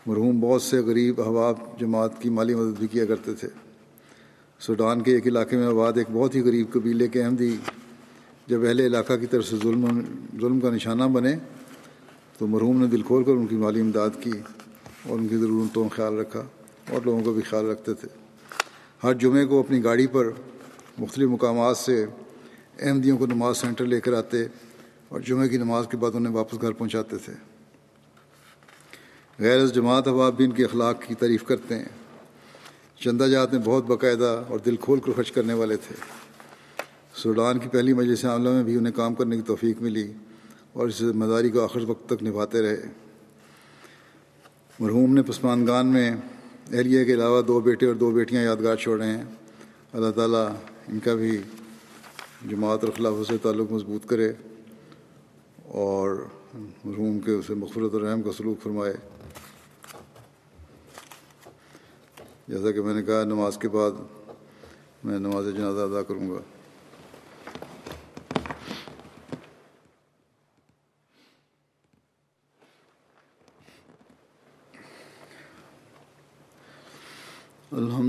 مرحوم بہت سے غریب احباب جماعت کی مالی مدد بھی کیا کرتے تھے۔ سوڈان کے ایک علاقے میں آباد ایک بہت ہی غریب قبیلے کے احمدی جب اہل علاقہ کی طرف سے ظلم ظلم کا نشانہ بنے، تو مرحوم نے دل کھول کر ان کی مالی امداد کی اور ان کی ضرورتوں کا خیال رکھا اور لوگوں کا بھی خیال رکھتے تھے۔ ہر جمعے کو اپنی گاڑی پر مختلف مقامات سے احمدیوں کو نماز سینٹر لے کر آتے اور جمعہ کی نماز کے بعد انہیں واپس گھر پہنچاتے تھے۔ غیر از جماعت احباب بھی ان کے اخلاق کی تعریف کرتے ہیں۔ چندہ جات میں بہت باقاعدہ اور دل کھول کر خرچ کرنے والے تھے۔ سوڈان کی پہلی مجلس عاملہ میں بھی انہیں کام کرنے کی توفیق ملی اور اس ذمہ داری کو آخر وقت تک نبھاتے رہے۔ مرحوم نے پسمانگان میں اہلیہ کے علاوہ دو بیٹے اور دو بیٹیاں یادگار چھوڑے ہیں۔ اللہ تعالیٰ ان کا بھی جماعت اور خلاف سے تعلق مضبوط کرے اور مرحوم کے اسے مغفرت الرحم کا سلوک فرمائے۔ جیسا کہ میں نے کہا، نماز کے بعد میں نماز جنازہ ادا کروں گا۔